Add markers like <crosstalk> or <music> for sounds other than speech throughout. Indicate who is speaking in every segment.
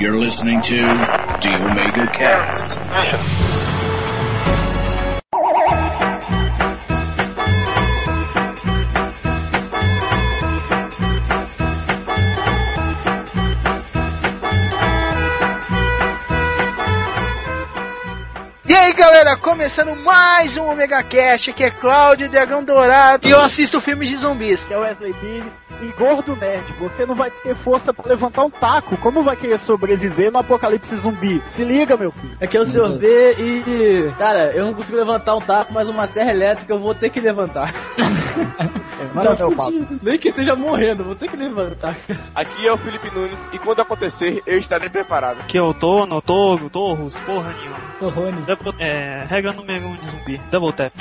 Speaker 1: You're listening to the Omega Cast.
Speaker 2: Começando mais um Omega Cast, aqui é Cláudio Dragão Dourado e eu assisto filmes de zumbis.
Speaker 3: que é o Wesley Pires. E gordo nerd, você não vai ter força pra levantar um taco. Como vai querer sobreviver no apocalipse zumbi? Se liga, meu filho.
Speaker 4: Aqui é o Sr. B e. Cara, eu não consigo levantar um taco, mas uma serra elétrica eu vou ter que levantar. <laughs>
Speaker 3: Manda meu papo.
Speaker 4: Nem que seja morrendo, vou ter que levantar.
Speaker 5: Aqui é o Felipe Nunes e quando acontecer, eu estarei preparado.
Speaker 6: Aqui é o Tono, Togo, Torros, porra nenhuma.
Speaker 4: Torrone.
Speaker 6: Double, é, regra número 1 um de zumbi, double tap.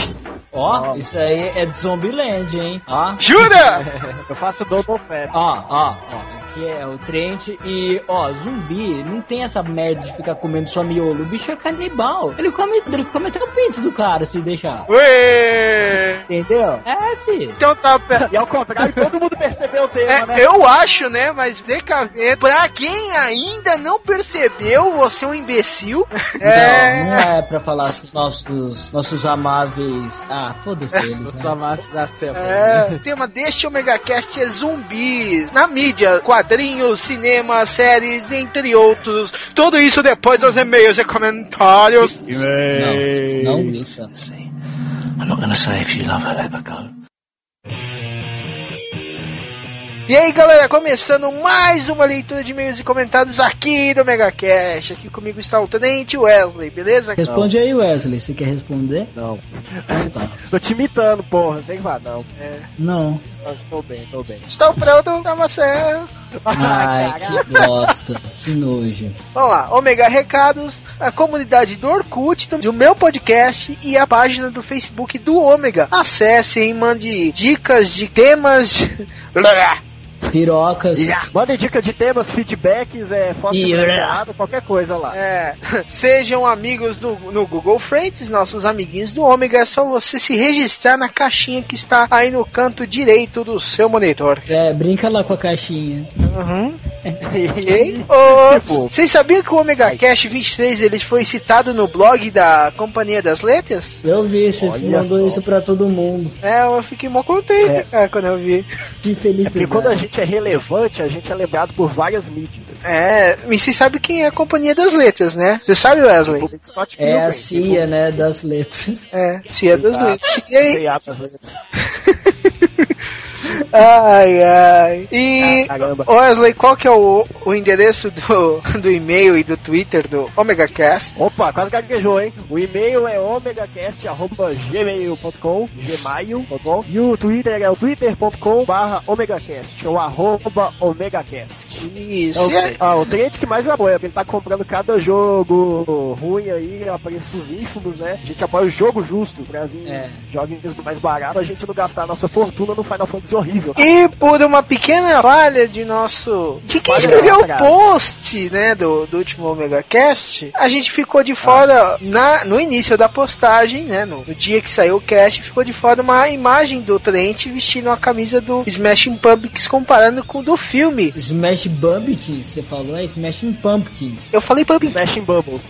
Speaker 4: Ó, isso aí é de Zombieland, hein? Ó,
Speaker 2: Jura? <laughs>
Speaker 3: Eu faço double fat.
Speaker 4: ó, ó, ó. Aqui é o Trent e, ó, zumbi não tem essa merda de ficar comendo só miolo. O bicho é canibal. Ele come, ele come até o pinto do cara se deixar.
Speaker 2: Ué!
Speaker 4: Entendeu? É, filho.
Speaker 2: Então tá,
Speaker 3: E ao contrário, todo mundo percebeu o tema,
Speaker 2: é,
Speaker 3: né?
Speaker 2: eu acho, né? Mas vem cá ver. Pra quem ainda não percebeu, você é um imbecil.
Speaker 4: Não, não é pra falar nossos, nossos amáveis. Ah, foda-se eles. Nossos amáveis da selva.
Speaker 2: É, o tema deste Omega Cast é zumbis. Na mídia, quadrinhos, cinema, séries, entre outros. Tudo isso depois dos e-mails e comentários.
Speaker 4: Não, não isso.
Speaker 1: I'm not gonna say if you love her, let her go. Thank you.
Speaker 2: E aí galera, começando mais uma leitura de e-mails e comentários aqui do Omega Cast. Aqui comigo está o Tenente Wesley, beleza?
Speaker 4: Responde aí, Wesley. Você quer responder?
Speaker 3: Não.
Speaker 4: Então tá.
Speaker 3: Tô te imitando, porra. Sem vá, não.
Speaker 4: Não.
Speaker 3: Não, Estou bem, estou bem.
Speaker 2: Estou pronto, calma certo.
Speaker 4: Ai, <laughs> que bosta. Que nojo.
Speaker 2: Vamos lá, Omega Recados, a comunidade do Orkut, do, meu podcast e a página do Facebook do Ômega. Acessem, mande dicas de temas. <laughs>
Speaker 4: Pirocas.
Speaker 3: Mandem dica de temas, feedbacks, é, foto
Speaker 4: E-
Speaker 3: separada, qualquer coisa lá.
Speaker 2: É, <laughs> sejam amigos no, no Google Friends, nossos amiguinhos do Ômega. É só você se registrar na caixinha que está aí no canto direito do seu monitor.
Speaker 4: É, brinca lá com a caixinha.
Speaker 2: Uhum. <laughs> Ô,
Speaker 3: Tipo-
Speaker 2: Vocês sabiam que o Omega Cash 23 ele foi citado no blog da Companhia das Letras?
Speaker 4: Eu vi, você
Speaker 3: Olha
Speaker 4: mandou
Speaker 3: só.
Speaker 4: isso pra todo mundo.
Speaker 2: É, eu fiquei mó contente,
Speaker 3: É.
Speaker 2: cara, quando eu vi.
Speaker 4: Que felicidade.
Speaker 3: quando a gente é relevante, a gente é lembrado por várias mídias.
Speaker 2: É, e você sabe quem é a Companhia das Letras, né? Você sabe, Wesley?
Speaker 3: Scott
Speaker 4: É a CIA, né, das letras.
Speaker 2: É, CIA das. Letras. E aí,
Speaker 3: C.A. das letras. <laughs>
Speaker 2: ai, ai. E,
Speaker 3: Caramba.
Speaker 2: Wesley, qual que é o, o endereço do, <laughs> do e-mail e do Twitter do Omega Cast?
Speaker 3: Opa, quase gaguejou, hein? O e-mail é omegacast.gmail.com gmail.com e o Twitter é o twitter.com barra omegacast ou arroba omegacast.
Speaker 2: Isso.
Speaker 3: É o, ah, o cliente que mais apoia, porque ele tá comprando cada jogo ruim aí a preços ínfimos, né? A gente apoia o jogo justo pra vir
Speaker 4: É.
Speaker 3: joguinhos mais baratos, a gente não gastar a nossa fortuna no Final Fantasy horrível.
Speaker 2: E por uma pequena falha de nosso. de quem escreveu o post, né? Do, do último Omega Cast, a gente ficou de fora na, no início da postagem, né? No, no dia que saiu o cast, ficou de fora uma imagem do Trent vestindo a camisa do Smashing Pumpkins comparando com o do filme.
Speaker 4: Smash Pumpkins, você falou? É Smashing Pumpkins.
Speaker 2: Eu falei Pumpkins.
Speaker 3: Smashing Bubbles.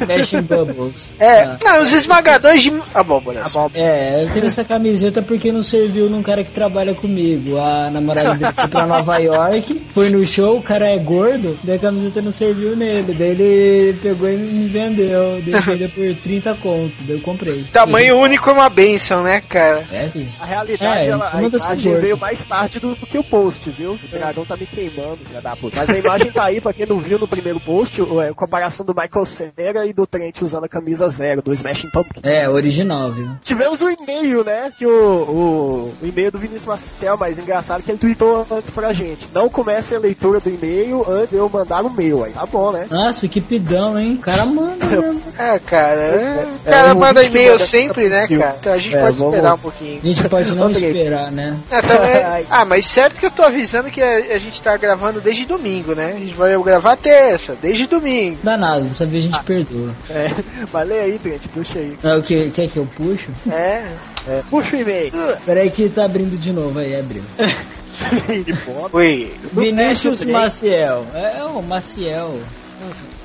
Speaker 4: Smashing <laughs> Bubbles.
Speaker 2: É,
Speaker 4: Ah.
Speaker 2: não, os esmagadores de abóboras.
Speaker 3: Bom.
Speaker 4: É, eu tenho essa camiseta porque não serviu num cara que trabalha comigo. A namorada dele foi pra Nova York, foi no show, o cara é gordo, daí a camiseta não serviu nele. Daí ele pegou e me vendeu. Daí por 30 contos, daí eu comprei.
Speaker 2: Tamanho único é uma benção, né, cara?
Speaker 4: É, filho.
Speaker 3: A realidade,
Speaker 4: É,
Speaker 3: ela, a imagem veio mais tarde do, do que o post, viu? O dragão tá me queimando, filha da puta. Mas a imagem tá aí, pra quem não viu no primeiro post, o- é, comparação do Michael Cera e do Trent usando a camisa zero, do Smashing Pumpkin.
Speaker 4: É, original, viu?
Speaker 3: Tivemos o e-mail, né? Que o, o, o e-mail do Vinícius Maciel, mas engraçado que ele tweetou antes pra gente. Não comece a leitura do e-mail antes de eu mandar o mail. Aí tá bom, né?
Speaker 4: Nossa, que pidão, hein? O cara manda <laughs> mesmo.
Speaker 2: É, cara. é- o
Speaker 3: é,
Speaker 2: cara
Speaker 3: o
Speaker 2: manda e-mail sempre, né, cara? Então a gente
Speaker 3: É,
Speaker 2: pode
Speaker 3: vamos-
Speaker 2: esperar um pouquinho.
Speaker 4: A gente pode não <laughs> esperar, né?
Speaker 2: É, também- <laughs> Ah, mas certo que eu tô avisando que a, a gente tá gravando desde domingo, né? A gente vai gravar terça, desde domingo.
Speaker 4: Danado, dessa vez a gente perdoa.
Speaker 3: É, mas lê aí, Trent, puxa aí.
Speaker 4: É o que? Quer que eu puxo?
Speaker 2: É.
Speaker 3: É, puxa o e-mail.
Speaker 4: Peraí que tá abrindo de novo aí, abriu. <laughs>
Speaker 2: Oi.
Speaker 4: Vinícius. Maciel. É, é o Maciel.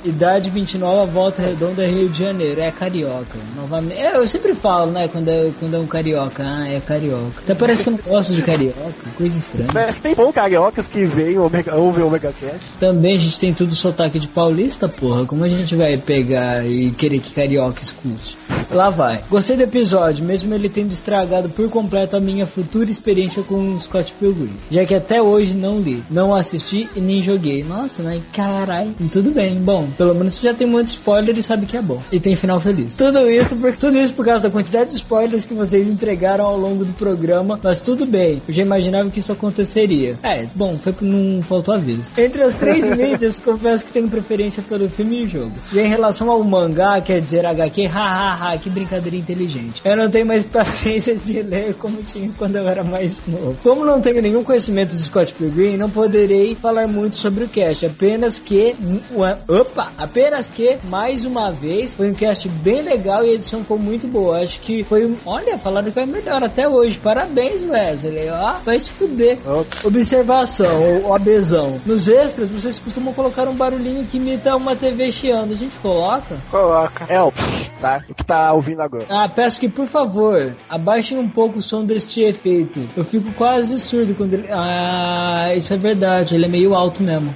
Speaker 4: Idade 29, volta redonda, Rio de Janeiro. É carioca. Novamente. É, eu sempre falo, né? Quando é, quando é um carioca. Ah, é carioca. Até parece que eu não gosto de carioca. Coisa estranha.
Speaker 3: Mas tem bom cariocas que veem o Omega, ouvem o Omega Cast.
Speaker 4: Também a gente tem tudo sotaque de paulista, porra. Como a gente vai pegar e querer que carioca escute? Lá vai. Gostei do episódio, mesmo ele tendo estragado por completo a minha futura experiência com Scott Pilgrim. Já que até hoje não li, não assisti e nem joguei. Nossa, mas caralho. Tudo bem, bom. Pelo menos você já tem muito spoiler e sabe que é bom. E tem final feliz. Tudo isso por, tudo isso por causa da quantidade de spoilers que vocês entregaram ao longo do programa. Mas tudo bem, eu já imaginava que isso aconteceria. É, bom, foi não faltou aviso. Entre as três <laughs> mídias, confesso que tenho preferência pelo filme e jogo. E em relação ao mangá, quer dizer HQ, hahaha, que brincadeira inteligente. Eu não tenho mais <laughs> paciência de ler como tinha quando eu era mais novo. Como não tenho nenhum conhecimento de Scott Pilgrim, não poderei falar muito sobre o cast, apenas que Ua- opa, apenas que mais uma vez foi um cast bem legal e a edição foi muito boa. Acho que foi, um- olha, falaram que foi melhor até hoje. Parabéns, Wesley. Ó, vai se fuder. Observação, o abezão. Nos extras, vocês costumam colocar um barulhinho que imita uma TV chiando. A gente coloca?
Speaker 2: Coloca.
Speaker 3: É o tá? O que tá ouvindo agora.
Speaker 4: Ah, peço que por favor, abaixem um pouco o som deste efeito. Eu fico quase surdo quando ele. Ah, isso é verdade, ele é meio alto mesmo.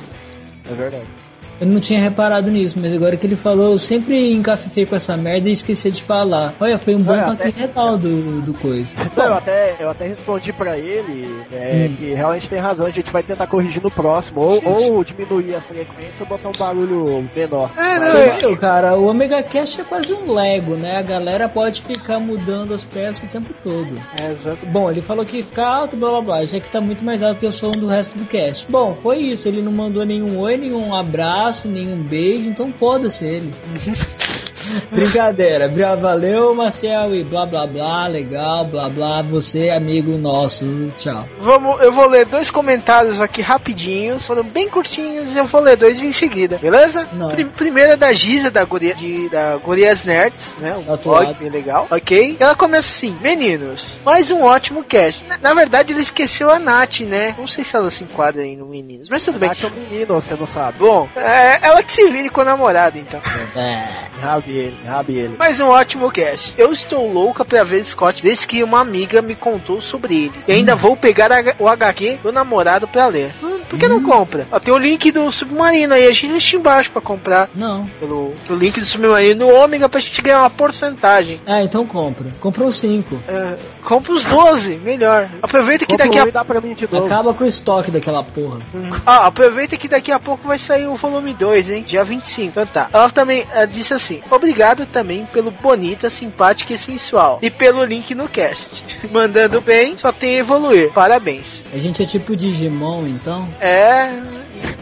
Speaker 3: É verdade.
Speaker 4: Eu não tinha reparado nisso, mas agora que ele falou, eu sempre encafifei com essa merda e esqueci de falar. Olha, foi um bom toque
Speaker 3: até-
Speaker 4: retal do, do coisa.
Speaker 3: Não, eu até, eu até respondi pra ele é,
Speaker 4: Hum.
Speaker 3: que realmente tem razão, a gente vai tentar corrigir no próximo, ou, ou diminuir a frequência ou botar um barulho menor.
Speaker 2: É, não,
Speaker 3: Mas-
Speaker 4: viu, cara, o Omega Cast é quase um Lego, né? A galera pode ficar mudando as peças o tempo todo.
Speaker 2: É, exato.
Speaker 4: Bom, ele falou que fica alto, blá blá blá, já que tá muito mais alto que o som do resto do cast. Bom, foi isso, ele não mandou nenhum oi, nenhum abraço, nenhum beijo, então foda-se ele. <laughs> <laughs> Brincadeira, valeu Marcel e blá blá blá, legal, blá blá, você amigo nosso, tchau.
Speaker 2: Vamos, eu vou ler dois comentários aqui rapidinhos, foram bem curtinhos, e eu vou ler dois em seguida, beleza? Primeiro é da Giza, da, Guria, de, da Gurias Nerds, né? Um
Speaker 4: Atuado.
Speaker 2: blog bem legal, ok? Ela começa assim, meninos, mais um ótimo cast. Na, na verdade, ele esqueceu a Nath, né? Não sei se ela se enquadra aí no meninos, mas tudo bem.
Speaker 3: Nath é um menino, você não sabe.
Speaker 2: Bom, é, ela que se vire com a namorada, então.
Speaker 4: É.
Speaker 3: Rabe ele, rabe ele.
Speaker 2: Mais um ótimo cast. Eu estou louca pra ver Scott desde que uma amiga me contou sobre ele. E ainda vou pegar o HQ do namorado pra ler. Hum, por que não compra? Ó, tem o link do Submarino aí, a gente deixa embaixo pra comprar.
Speaker 4: Não.
Speaker 2: Pelo, pelo link do Submarino no Ômega pra gente ganhar uma porcentagem.
Speaker 4: Ah, então compra. Comprou cinco.
Speaker 2: É, compra os 12, melhor. Aproveita que daqui
Speaker 3: Compra um
Speaker 2: a
Speaker 3: dá pra mim de novo.
Speaker 4: Acaba com o estoque daquela porra.
Speaker 2: Ah, aproveita que daqui a pouco vai sair o volume 2, hein? Dia 25. Então tá. Ela também eh, disse assim: Obrigado também pelo bonita, simpática e sensual. E pelo link no cast. <laughs> Mandando bem, só tem a evoluir. Parabéns.
Speaker 4: A gente é tipo Digimon, então.
Speaker 2: É.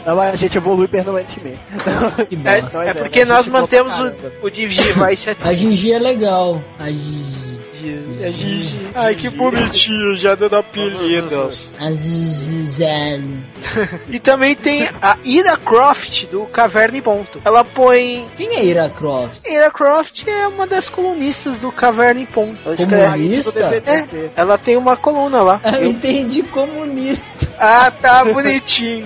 Speaker 3: Não, mas a gente evolui permanentemente. <laughs>
Speaker 2: É, é
Speaker 3: é,
Speaker 2: porque
Speaker 3: a
Speaker 2: nós mantemos o, o Digivice
Speaker 4: A Gigi é legal. A Gigi.
Speaker 2: É Gigi. Ai, que bonitinho, já dando apelidos.
Speaker 4: A Gigi. <laughs>
Speaker 2: E também tem a Ira Croft do Caverna e Ponto. Ela põe.
Speaker 4: Quem é Ira Croft?
Speaker 2: Ira Croft é uma das colunistas do Caverna e Ponto. Ela escreve.
Speaker 4: Comunista?
Speaker 2: É, ela tem uma coluna lá.
Speaker 4: Eu entendi comunista.
Speaker 2: Ah, tá bonitinho.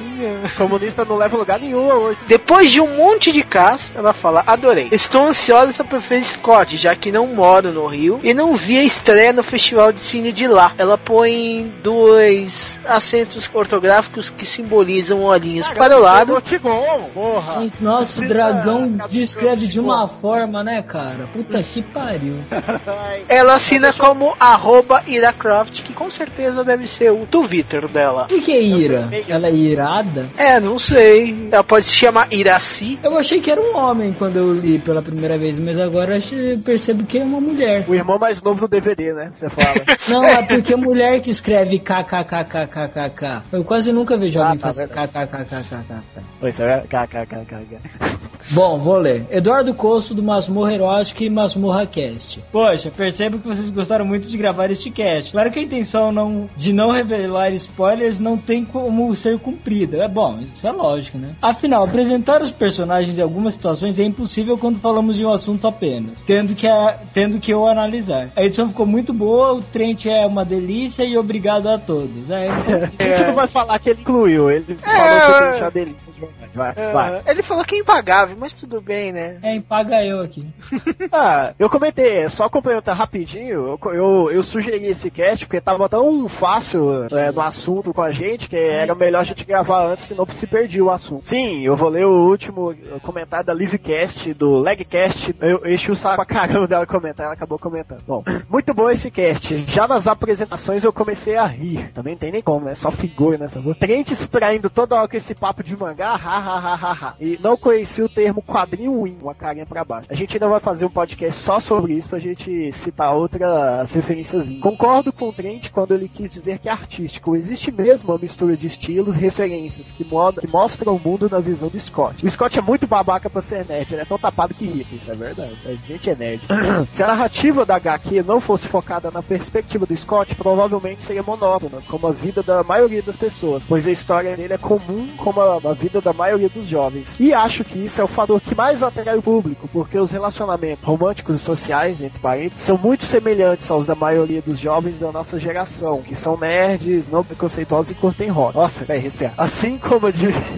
Speaker 2: <laughs>
Speaker 3: Comunista não leva lugar nenhum hoje.
Speaker 2: Depois de um monte de caça, ela fala: Adorei. Estou ansiosa pra ver Scott, já que não moro no Rio e não vi a estreia no festival de cine de lá. Ela põe dois acentos ortográficos que simbolizam olhinhos para o lado.
Speaker 3: Porra.
Speaker 4: Gente, Nossa, o dragão
Speaker 3: Ah,
Speaker 4: descreve de uma forma, né, cara? Puta que pariu.
Speaker 2: Ela assina como arroba Iracroft, que com certeza deve ser o Twitter dela.
Speaker 4: O que é Ira? Ela é irada?
Speaker 2: É, não sei. Ela pode se chamar Iraci.
Speaker 4: Eu achei que era um homem quando eu li pela primeira vez, mas agora eu percebo que é uma mulher.
Speaker 3: O irmão mais novo do DVD, né? Você fala. <laughs>
Speaker 4: Não, é porque mulher que escreve kkkkkk. Eu quase nunca vejo
Speaker 3: Ah,
Speaker 4: alguém
Speaker 3: tá
Speaker 4: fazer
Speaker 3: verdade.
Speaker 4: kkkkkk.
Speaker 3: Pois é, KKKK.
Speaker 4: Bom, vou ler. Eduardo Costo do Masmorra Erótica e Masmorra Cast. Poxa, percebo que vocês gostaram muito de gravar este cast. Claro que a intenção não, de não revelar spoilers não tem como ser cumprida. É bom, isso é lógico, né? Afinal, apresentar os personagens em algumas situações é impossível quando falamos de um assunto apenas, tendo que, a, tendo que eu analisar. A edição ficou muito boa, o Trent é uma delícia e obrigado a todos. É,
Speaker 3: A gente não vai falar que ele incluiu, ele falou que achou a delícia de verdade. Vai, vai.
Speaker 2: Ele falou que é impagável, mas tudo bem, né?
Speaker 4: é, paga eu aqui. <laughs>
Speaker 3: Ah, eu comentei, só complementar rapidinho, eu, eu, eu sugeri esse cast porque tava tão fácil é, no assunto com a gente que era melhor a gente gravar antes, senão se perdia o assunto. Sim, eu vou ler o último comentário da Livecast, do Legcast. Eu, enchi o saco pra caramba dela comentar, ela acabou comentando. Bom, muito bom esse cast. Já nas apresentações eu comecei a rir. Também não tem nem como, né? Só figura nessa rua. Trent extraindo toda hora com esse papo de mangá, ha, ha, ha, ha, ha. E não conheci o termo quadrinho win, uma carinha pra baixo. A gente ainda vai fazer um podcast só sobre isso pra gente citar outras referências. Concordo com o Trent quando ele quis dizer que é artístico. Existe mesmo uma mistura de estilos referências que, moda, que mostram o mundo na visão do Scott. O Scott é muito babaca pra ser nerd, ele é tão tapado que irrita, isso é verdade. A gente é nerd. <clears throat> Se a narrativa da HQ não fosse focada na perspectiva do Scott, provavelmente seria monótona, como a vida da maioria das pessoas, pois a história dele é comum como a, a vida da maioria dos jovens. E acho que isso é o fator que mais atrai o público, porque os relacionamentos românticos e sociais entre parentes são muito semelhantes aos da maioria dos jovens da nossa geração, que são nerds, não preconceituosos e curtem rock. Nossa, vai respirar. Assim como a,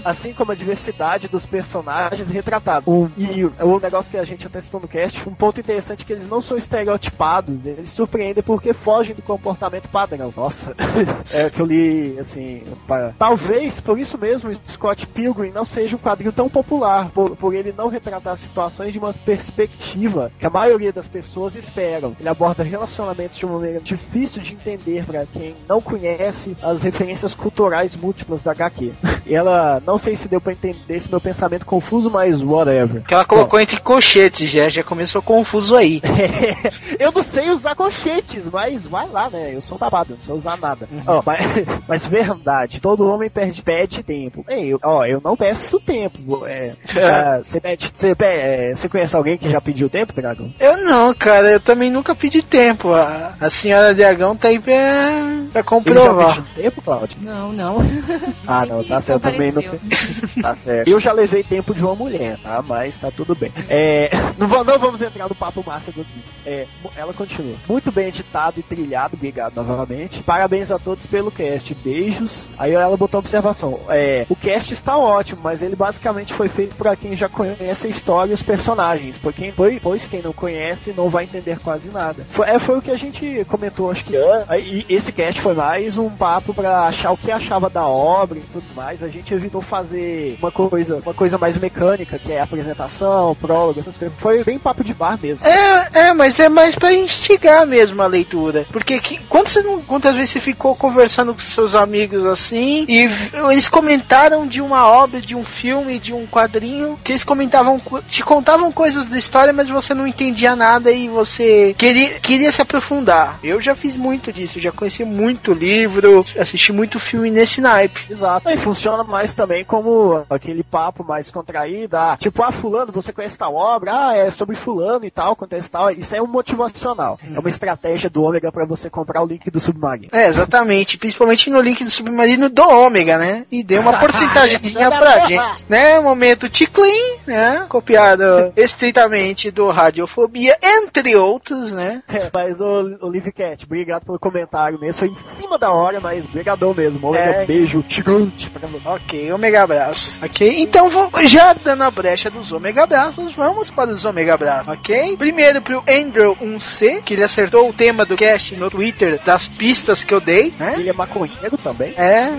Speaker 3: assim como a diversidade dos personagens retratados. Um, e o, o negócio que a gente até citou no cast, um ponto interessante é que eles não são estereotipados, eles surpreendem porque fogem do comportamento padrão. Nossa, <laughs> é que eu li, assim, para... talvez por isso mesmo Scott Pilgrim não seja um quadrinho tão popular, por ele não retratar situações de uma perspectiva que a maioria das pessoas esperam. Ele aborda relacionamentos de uma maneira difícil de entender para quem não conhece as referências culturais múltiplas da HQ. <laughs> E ela, não sei se deu para entender esse meu pensamento confuso, mas whatever.
Speaker 2: Que ela colocou entre colchetes já, já começou confuso aí. <laughs>
Speaker 3: eu não sei usar colchetes, mas vai lá, né? Eu sou tapado, não sei usar nada. Ó, mas, <laughs> mas verdade, todo homem perde, pede tempo. Ei, eu, ó, eu não peço tempo. É, Você pede, você pe- é, você conhece alguém que já pediu tempo, Dragão?
Speaker 2: Eu não, cara, eu também nunca pedi tempo. A, a senhora Dragão tá aí pra, pra
Speaker 3: Ele já
Speaker 2: comprovar.
Speaker 3: pediu tempo, Claudio?
Speaker 7: Não, não.
Speaker 3: Ah, não, tá certo, também não. Tá certo. Eu já levei tempo de uma mulher, tá? Mas tá tudo bem. É, <laughs> não, não vamos entrar no papo massa do. É, ela continua. Muito bem editado e trilhado, obrigado novamente. Parabéns a todos pelo cast. Beijos. Aí ela botou uma observação. É, o cast está ótimo, mas ele basicamente foi feito pra quem já conhece a história e os personagens. Por quem, pois, pois quem não conhece não vai entender quase nada. Foi, é, foi o que a gente comentou, acho que. Aí, E esse cast foi mais um papo pra achar o que achava da obra e tudo mais. A gente evitou fazer uma coisa, uma coisa mais mecânica, que é apresentação, prólogo, essas coisas. Foi bem papo de bar mesmo.
Speaker 2: É, é, mas é mais pra instigar mesmo a leitura. Porque que, não, quantas vezes você ficou conversando com seus amigos assim e eles comentaram de uma obra, de um filme, de um quadrinho, que eles comentavam, co- te contavam coisas da história, mas você não entendia nada e você queria, queria se aprofundar. Eu já fiz muito disso, já conheci muito livro, assisti muito filme nesse naipe.
Speaker 3: Exato. E funciona mais também como aquele papo mais contraído. Ah, tipo, ah, fulano, você conhece tal obra? Ah, é sobre fulano e tal, acontece tal. Isso é um motivacional. É uma estratégia do Ômega pra você comprar o link do Submarino.
Speaker 2: É, exatamente. Principalmente no link do Submarino do Ômega, né? E deu uma <laughs> porcentagemzinha pra gente. Né? Momento Ticlin, né? Copiado estritamente do Radiofobia, entre outros, né?
Speaker 3: É, mas o, o Live Cat, obrigado pelo comentário mesmo. Foi em cima da hora, mas brigadão mesmo. Ômega,
Speaker 2: É.
Speaker 3: beijo gigante pra você.
Speaker 2: Ok, Ômega Abraço. Ok? Então, vou, já dando a brecha dos Ômega Abraços, vamos para os Ômega Abraços, ok? Primeiro pro Andrew 1C, que ele acertou o tema do cast no Twitter das pistas que eu dei, né?
Speaker 3: Ele é maconheiro também.
Speaker 2: É,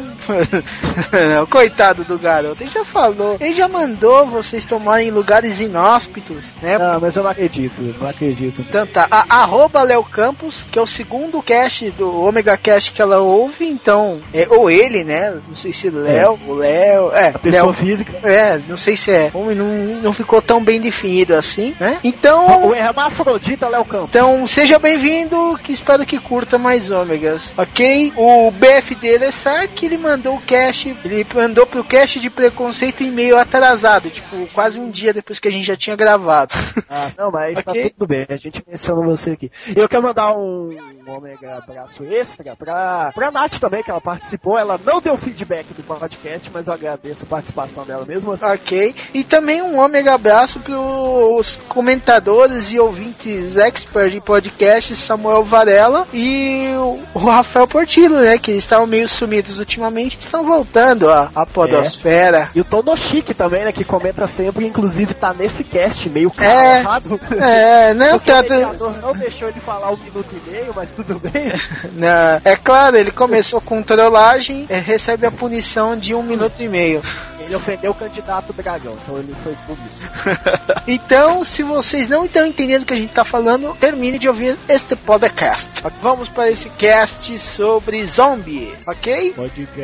Speaker 2: <laughs> coitado do garoto, ele já falou, ele já mandou vocês tomarem lugares inóspitos, né?
Speaker 3: Não, mas eu não acredito, não acredito.
Speaker 2: Então tá, a, arroba Léo Campos, que é o segundo cast do Omega Cast que ela ouve, então, é, ou ele, né? Não sei se Léo, o Léo, é,
Speaker 3: A pessoa
Speaker 2: Léo,
Speaker 3: física.
Speaker 2: é, não sei se é homem, não, não ficou tão bem definido assim, né? Então,
Speaker 3: O hermafrodita Léo Campos.
Speaker 2: então, seja bem-vindo, que espero que curta mais ômegas, ok? O BF dele é Sark, ele mandou o cast, ele mandou pro cast de preconceito e-mail atrasado, tipo, quase um dia depois que a gente já tinha gravado.
Speaker 3: Ah, não, mas
Speaker 2: Ok.
Speaker 3: tá tudo bem, a gente menciona você aqui. Eu quero mandar um, um ômega abraço extra pra, pra Nath também, que ela participou. Ela não deu feedback do podcast, mas eu agradeço a participação dela mesmo. assim.
Speaker 2: Ok. E também um ômega abraço pros comentadores e ouvintes expert de podcast Samuel Varela e o- Rafael Portillo, né? Que estavam meio sumidos ultimamente, estão voltando à, à podosfera.
Speaker 3: E o Tonoshiki também, né, que comenta sempre, inclusive tá nesse cast meio
Speaker 2: É.
Speaker 3: calado.
Speaker 2: É, não, <laughs>
Speaker 3: Porque o
Speaker 2: tá,
Speaker 3: não deixou ele falar um minuto e meio, mas tudo bem. <laughs>
Speaker 2: Não, é claro, ele começou com trollagem, é, recebe a punição de um minuto e meio.
Speaker 3: Ele ofendeu o candidato dragão, então ele foi público. <laughs>
Speaker 2: Então, se vocês não estão entendendo o que a gente tá falando, termine de ouvir este podcast. Vamos para esse cast sobre zombie, ok?
Speaker 3: Podcast.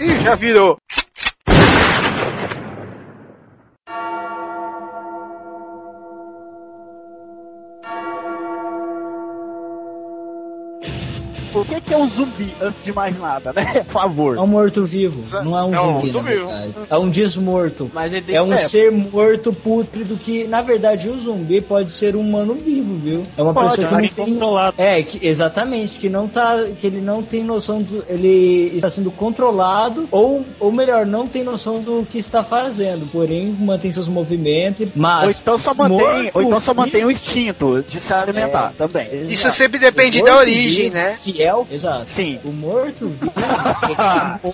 Speaker 2: Ih, já virou.
Speaker 3: O que, que é um zumbi, antes de mais nada, né? <laughs> Por favor.
Speaker 4: É um morto-vivo, não é um
Speaker 5: É um
Speaker 4: zumbi. É um desmorto.
Speaker 2: Mas ele tem
Speaker 4: É um
Speaker 3: É.
Speaker 4: ser morto pútrido que, na verdade, o zumbi pode ser um humano vivo, viu? É uma
Speaker 3: Pode,
Speaker 4: pessoa que não tem
Speaker 6: controlado.
Speaker 4: É, que, exatamente, que não tá, que ele não tem noção do, ele está sendo controlado ou, ou melhor, não tem noção do que está fazendo, porém mantém seus movimentos, mas
Speaker 3: Ou então só mantém,
Speaker 4: morto
Speaker 3: ou então só mantém o instinto de se alimentar
Speaker 4: É.
Speaker 3: também.
Speaker 2: Isso sempre depende da origem, né?
Speaker 4: Que é o, exato.
Speaker 3: Sim.
Speaker 4: O morto vivo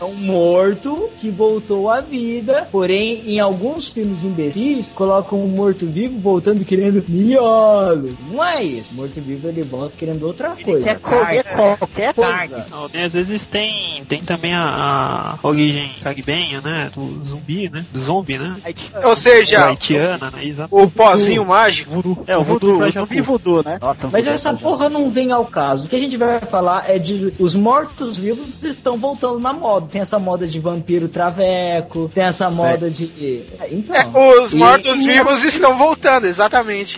Speaker 4: é um morto que voltou à vida, porém em alguns filmes imbecis colocam o morto vivo voltando querendo miolo. Não é isso. Morto vivo ele volta querendo outra coisa.
Speaker 3: Quer comer qualquer
Speaker 4: Carne.
Speaker 3: coisa.
Speaker 6: Não, às vezes tem, tem também a, a origem caribenha, né? Do zumbi, né? Do zombie, né?
Speaker 2: Ou seja,
Speaker 6: Haitiana, né? Exato.
Speaker 2: o pozinho mágico.
Speaker 6: Voodoo. É, o
Speaker 3: Voodoo,
Speaker 6: voodoo
Speaker 3: o zumbi
Speaker 6: Jacu.
Speaker 3: voodoo, né? Nossa,
Speaker 4: Mas
Speaker 3: voodoo
Speaker 4: essa
Speaker 3: é
Speaker 4: porra não vem ao caso. O que a gente vai falar é de os mortos-vivos estão voltando na moda. Tem essa moda de vampiro traveco, tem essa moda de. Então.
Speaker 2: É, os
Speaker 4: E-
Speaker 2: mortos-vivos estão voltando, exatamente.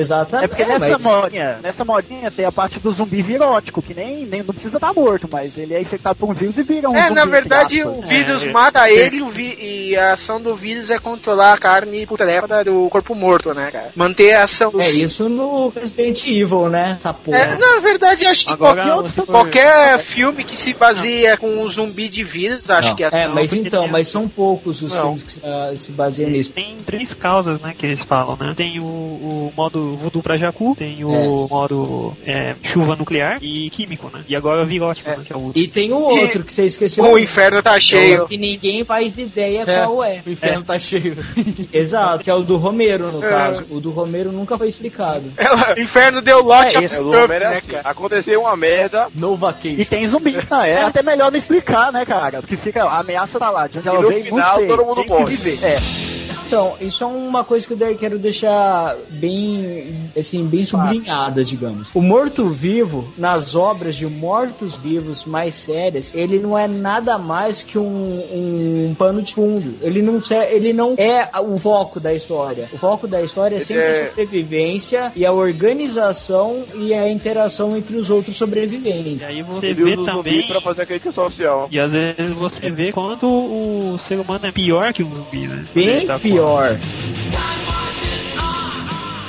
Speaker 4: Exatamente.
Speaker 3: É porque nessa,
Speaker 4: mas-
Speaker 3: modinha, nessa modinha tem a parte do zumbi virótico, que nem, nem não precisa estar morto, mas ele é infectado por um vírus e vira um
Speaker 2: É,
Speaker 3: zumbi.
Speaker 2: na
Speaker 3: entre
Speaker 2: verdade, o vírus
Speaker 6: É,
Speaker 2: mata
Speaker 6: é.
Speaker 2: ele o vi- e a ação do vírus é controlar a carne putréfida do corpo morto, né, cara? Manter a ação dos...
Speaker 4: É isso no Resident Evil, né? Essa porra.
Speaker 2: É, na verdade, acho que
Speaker 6: Agora,
Speaker 2: qualquer,
Speaker 6: for-
Speaker 2: qualquer filme que se baseia com um zumbi de vírus, acho
Speaker 4: Não.
Speaker 2: que é...
Speaker 4: É, mas então, mas são poucos os
Speaker 6: Não.
Speaker 4: filmes que ah, se baseiam nisso.
Speaker 6: Tem três causas, né, que eles falam, né? Tem o, o modo voodoo pra Jacu, tem o modo é, chuva nuclear e químico, né? E agora virótico, né, que é o último.
Speaker 4: E tem o outro que você esqueceu.
Speaker 2: O inferno tá cheio.
Speaker 4: Que ninguém faz ideia qual é.
Speaker 7: O inferno tá cheio. <laughs>
Speaker 4: Exato, que é o do Romero, no
Speaker 2: É.
Speaker 4: caso. O do Romero nunca foi explicado.
Speaker 2: O inferno deu lote
Speaker 3: É,
Speaker 5: É, o
Speaker 2: stuff,
Speaker 5: é
Speaker 2: né,
Speaker 5: assim.
Speaker 2: cara?
Speaker 5: Aconteceu uma merda.
Speaker 7: No
Speaker 3: E
Speaker 7: vacation.
Speaker 3: tem zumbi. <laughs> Não, é até melhor não explicar, né, cara? Porque fica, a ameaça tá lá, de onde
Speaker 5: E
Speaker 3: ela
Speaker 5: no
Speaker 3: veio,
Speaker 5: final, todo mundo
Speaker 3: tem que
Speaker 5: morre.
Speaker 3: viver. É.
Speaker 4: Então, isso é uma coisa que eu daí quero deixar bem, assim, bem sublinhada, digamos. O morto-vivo, nas obras de mortos-vivos mais sérias, ele não é nada mais que um, um pano de fundo. Ele não, ele não é o foco da história. O foco da história é sempre
Speaker 5: é-
Speaker 4: a sobrevivência e a organização e a interação entre os outros sobreviventes.
Speaker 6: E aí você
Speaker 5: Ele
Speaker 6: vê também.
Speaker 5: pra fazer a crítica social.
Speaker 6: E às vezes você vê quando o ser humano é pior que um zumbi, né?
Speaker 4: Bem
Speaker 6: tá
Speaker 4: pior. Vamos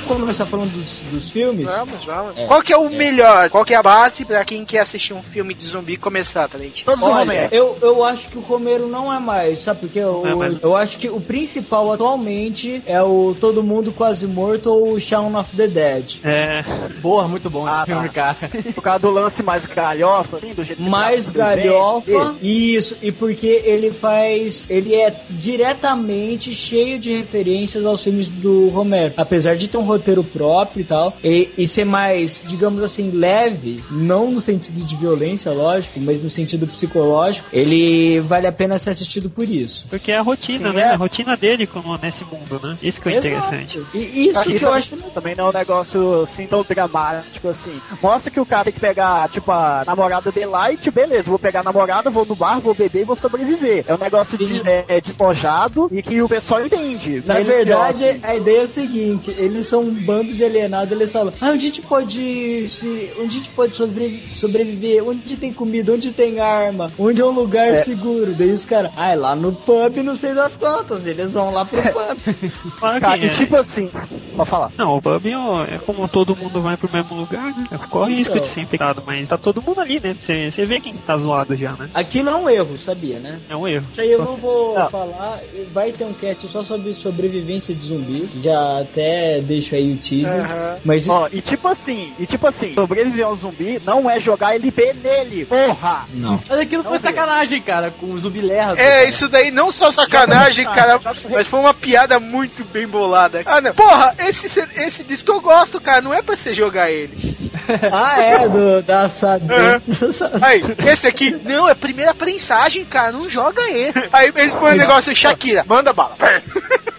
Speaker 4: começar falando dos, dos filmes?
Speaker 2: Vamos, vamos.
Speaker 4: É,
Speaker 2: Qual que é o
Speaker 4: é.
Speaker 2: melhor? Qual que é a base pra quem quer assistir um filme de zumbi começar, tá gente?
Speaker 3: Todos do
Speaker 4: Olha,
Speaker 3: Romero.
Speaker 4: eu, eu acho que o Romero não é mais, sabe por quê? Eu,
Speaker 6: É, mas-
Speaker 4: eu acho que o principal atualmente é o Todo Mundo Quase Morto ou o Shaun of the Dead.
Speaker 6: É,
Speaker 7: Porra, muito bom esse
Speaker 3: Ah,
Speaker 7: filme, cara. <laughs>
Speaker 3: Por causa do lance mais galhofa, assim, do jeito
Speaker 4: Mais
Speaker 3: tá
Speaker 4: galhofa, isso, e porque ele faz. Ele é diretamente cheio de referências aos filmes do Romero. Apesar de ter um roteiro próprio e tal, e, e ser mais, digamos assim, leve, não no sentido de violência, lógico, mas no sentido psicológico, ele vale a pena ser assistido por isso.
Speaker 6: porque é a rotina,
Speaker 3: Sim,
Speaker 6: né?
Speaker 3: é.
Speaker 6: A rotina dele como nesse mundo, né? Isso que é interessante.
Speaker 4: Exato. E isso
Speaker 3: Só
Speaker 4: que eu
Speaker 3: também-
Speaker 4: acho
Speaker 3: Também não é um negócio assim tão dramático assim. Mostra que o cara tem que pegar, tipo, a namorada de light, beleza, vou pegar a namorada, vou no bar, vou beber e vou sobreviver. É um negócio de, é, é despojado e que o pessoal entende.
Speaker 4: Na verdade,
Speaker 3: assim.
Speaker 4: a ideia é a seguinte: eles são um bando de alienados, eles falam, ah, onde a gente pode se. Onde a gente pode sobre- sobreviver? Onde tem comida? Onde tem arma? Onde é um lugar seguro? Daí os caras, ah, é lá no pub, não sei das quantas. Eles vão lá pro pub. <laughs>
Speaker 6: Que
Speaker 3: Cara, e
Speaker 6: é.
Speaker 3: tipo assim, pode falar.
Speaker 6: Não, o pub ó, é como todo mundo vai pro mesmo lugar, né? Corre risco
Speaker 4: Então.
Speaker 6: de ser infectado, mas tá todo mundo ali, né? Você você vê quem tá zoado já, né?
Speaker 4: Aquilo é um erro, sabia, né?
Speaker 6: É um erro.
Speaker 4: Isso aí eu não vou
Speaker 3: Não.
Speaker 4: falar. Vai ter um cast só sobre sobrevivência de zumbis. Já até deixo aí o teaser.
Speaker 2: Aham.
Speaker 4: Mas
Speaker 3: Ó, e tipo assim, e tipo assim, sobreviver um zumbi não é jogar LP nele, porra!
Speaker 7: Não. Mas aquilo foi sacanagem, cara, com o zumbi lerdo.
Speaker 2: É,
Speaker 7: cara.
Speaker 2: isso daí não só sacanagem, <laughs> cara, mas foi uma piada muito bem bolada. Ah, não. Porra, esse, esse disco eu gosto, cara, não é pra você jogar ele. <laughs>
Speaker 4: Ah, é, do, da assada. <laughs>
Speaker 2: Aí, esse aqui, não, é primeira prensagem, cara, não joga ele. Aí eles põem o negócio, Shakira, manda bala.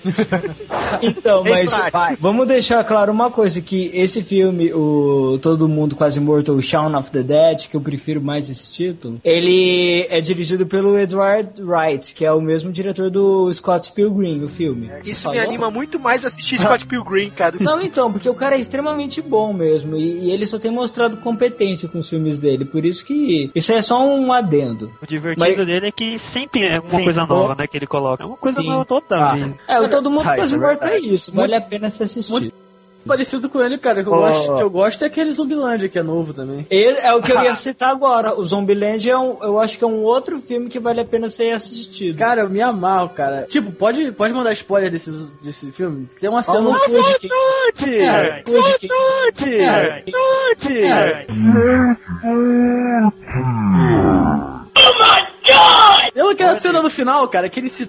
Speaker 2: <laughs>
Speaker 4: Então, mas vamos deixar claro uma coisa, que esse filme, o Todo Mundo Quase Morto, o Shaun of the Dead, que eu prefiro mais esse título, ele é dirigido pelo Edward Wright, que é o mesmo diretor do Scott Pilgrim, o filme.
Speaker 2: Isso me anima muito mais a assistir Scott <laughs> Pilgrim, cara.
Speaker 4: Não, então, porque o cara é extremamente bom mesmo, e, e ele só tem mostrado competência com os filmes dele, por isso que isso é só um adendo.
Speaker 6: O divertido
Speaker 4: Mas-
Speaker 6: dele é que sempre é uma
Speaker 3: Sim.
Speaker 6: coisa nova, né? Que ele coloca. É uma coisa
Speaker 4: Sim.
Speaker 6: nova toda
Speaker 3: Ah.
Speaker 6: vez.
Speaker 4: É, o Todo Mundo
Speaker 3: isso é
Speaker 4: Morto é isso, vale a pena se assistir.
Speaker 7: Parecido com ele, cara. Que eu,
Speaker 3: Ó.
Speaker 7: gosto, que eu gosto é aquele Zumbilândia, que é novo também.
Speaker 4: Ele é o que eu ia <laughs> citar agora. O Zombieland é um, eu acho que é um outro filme que vale a pena ser assistido.
Speaker 7: Cara, eu me amarro, cara. Tipo, pode, pode mandar spoiler desse, desse filme? Tem uma cena...
Speaker 4: Vamos no de quem?
Speaker 3: Nude!
Speaker 7: É.
Speaker 4: Nude!
Speaker 6: É.
Speaker 7: Tem aquela cena no final, cara, que ele se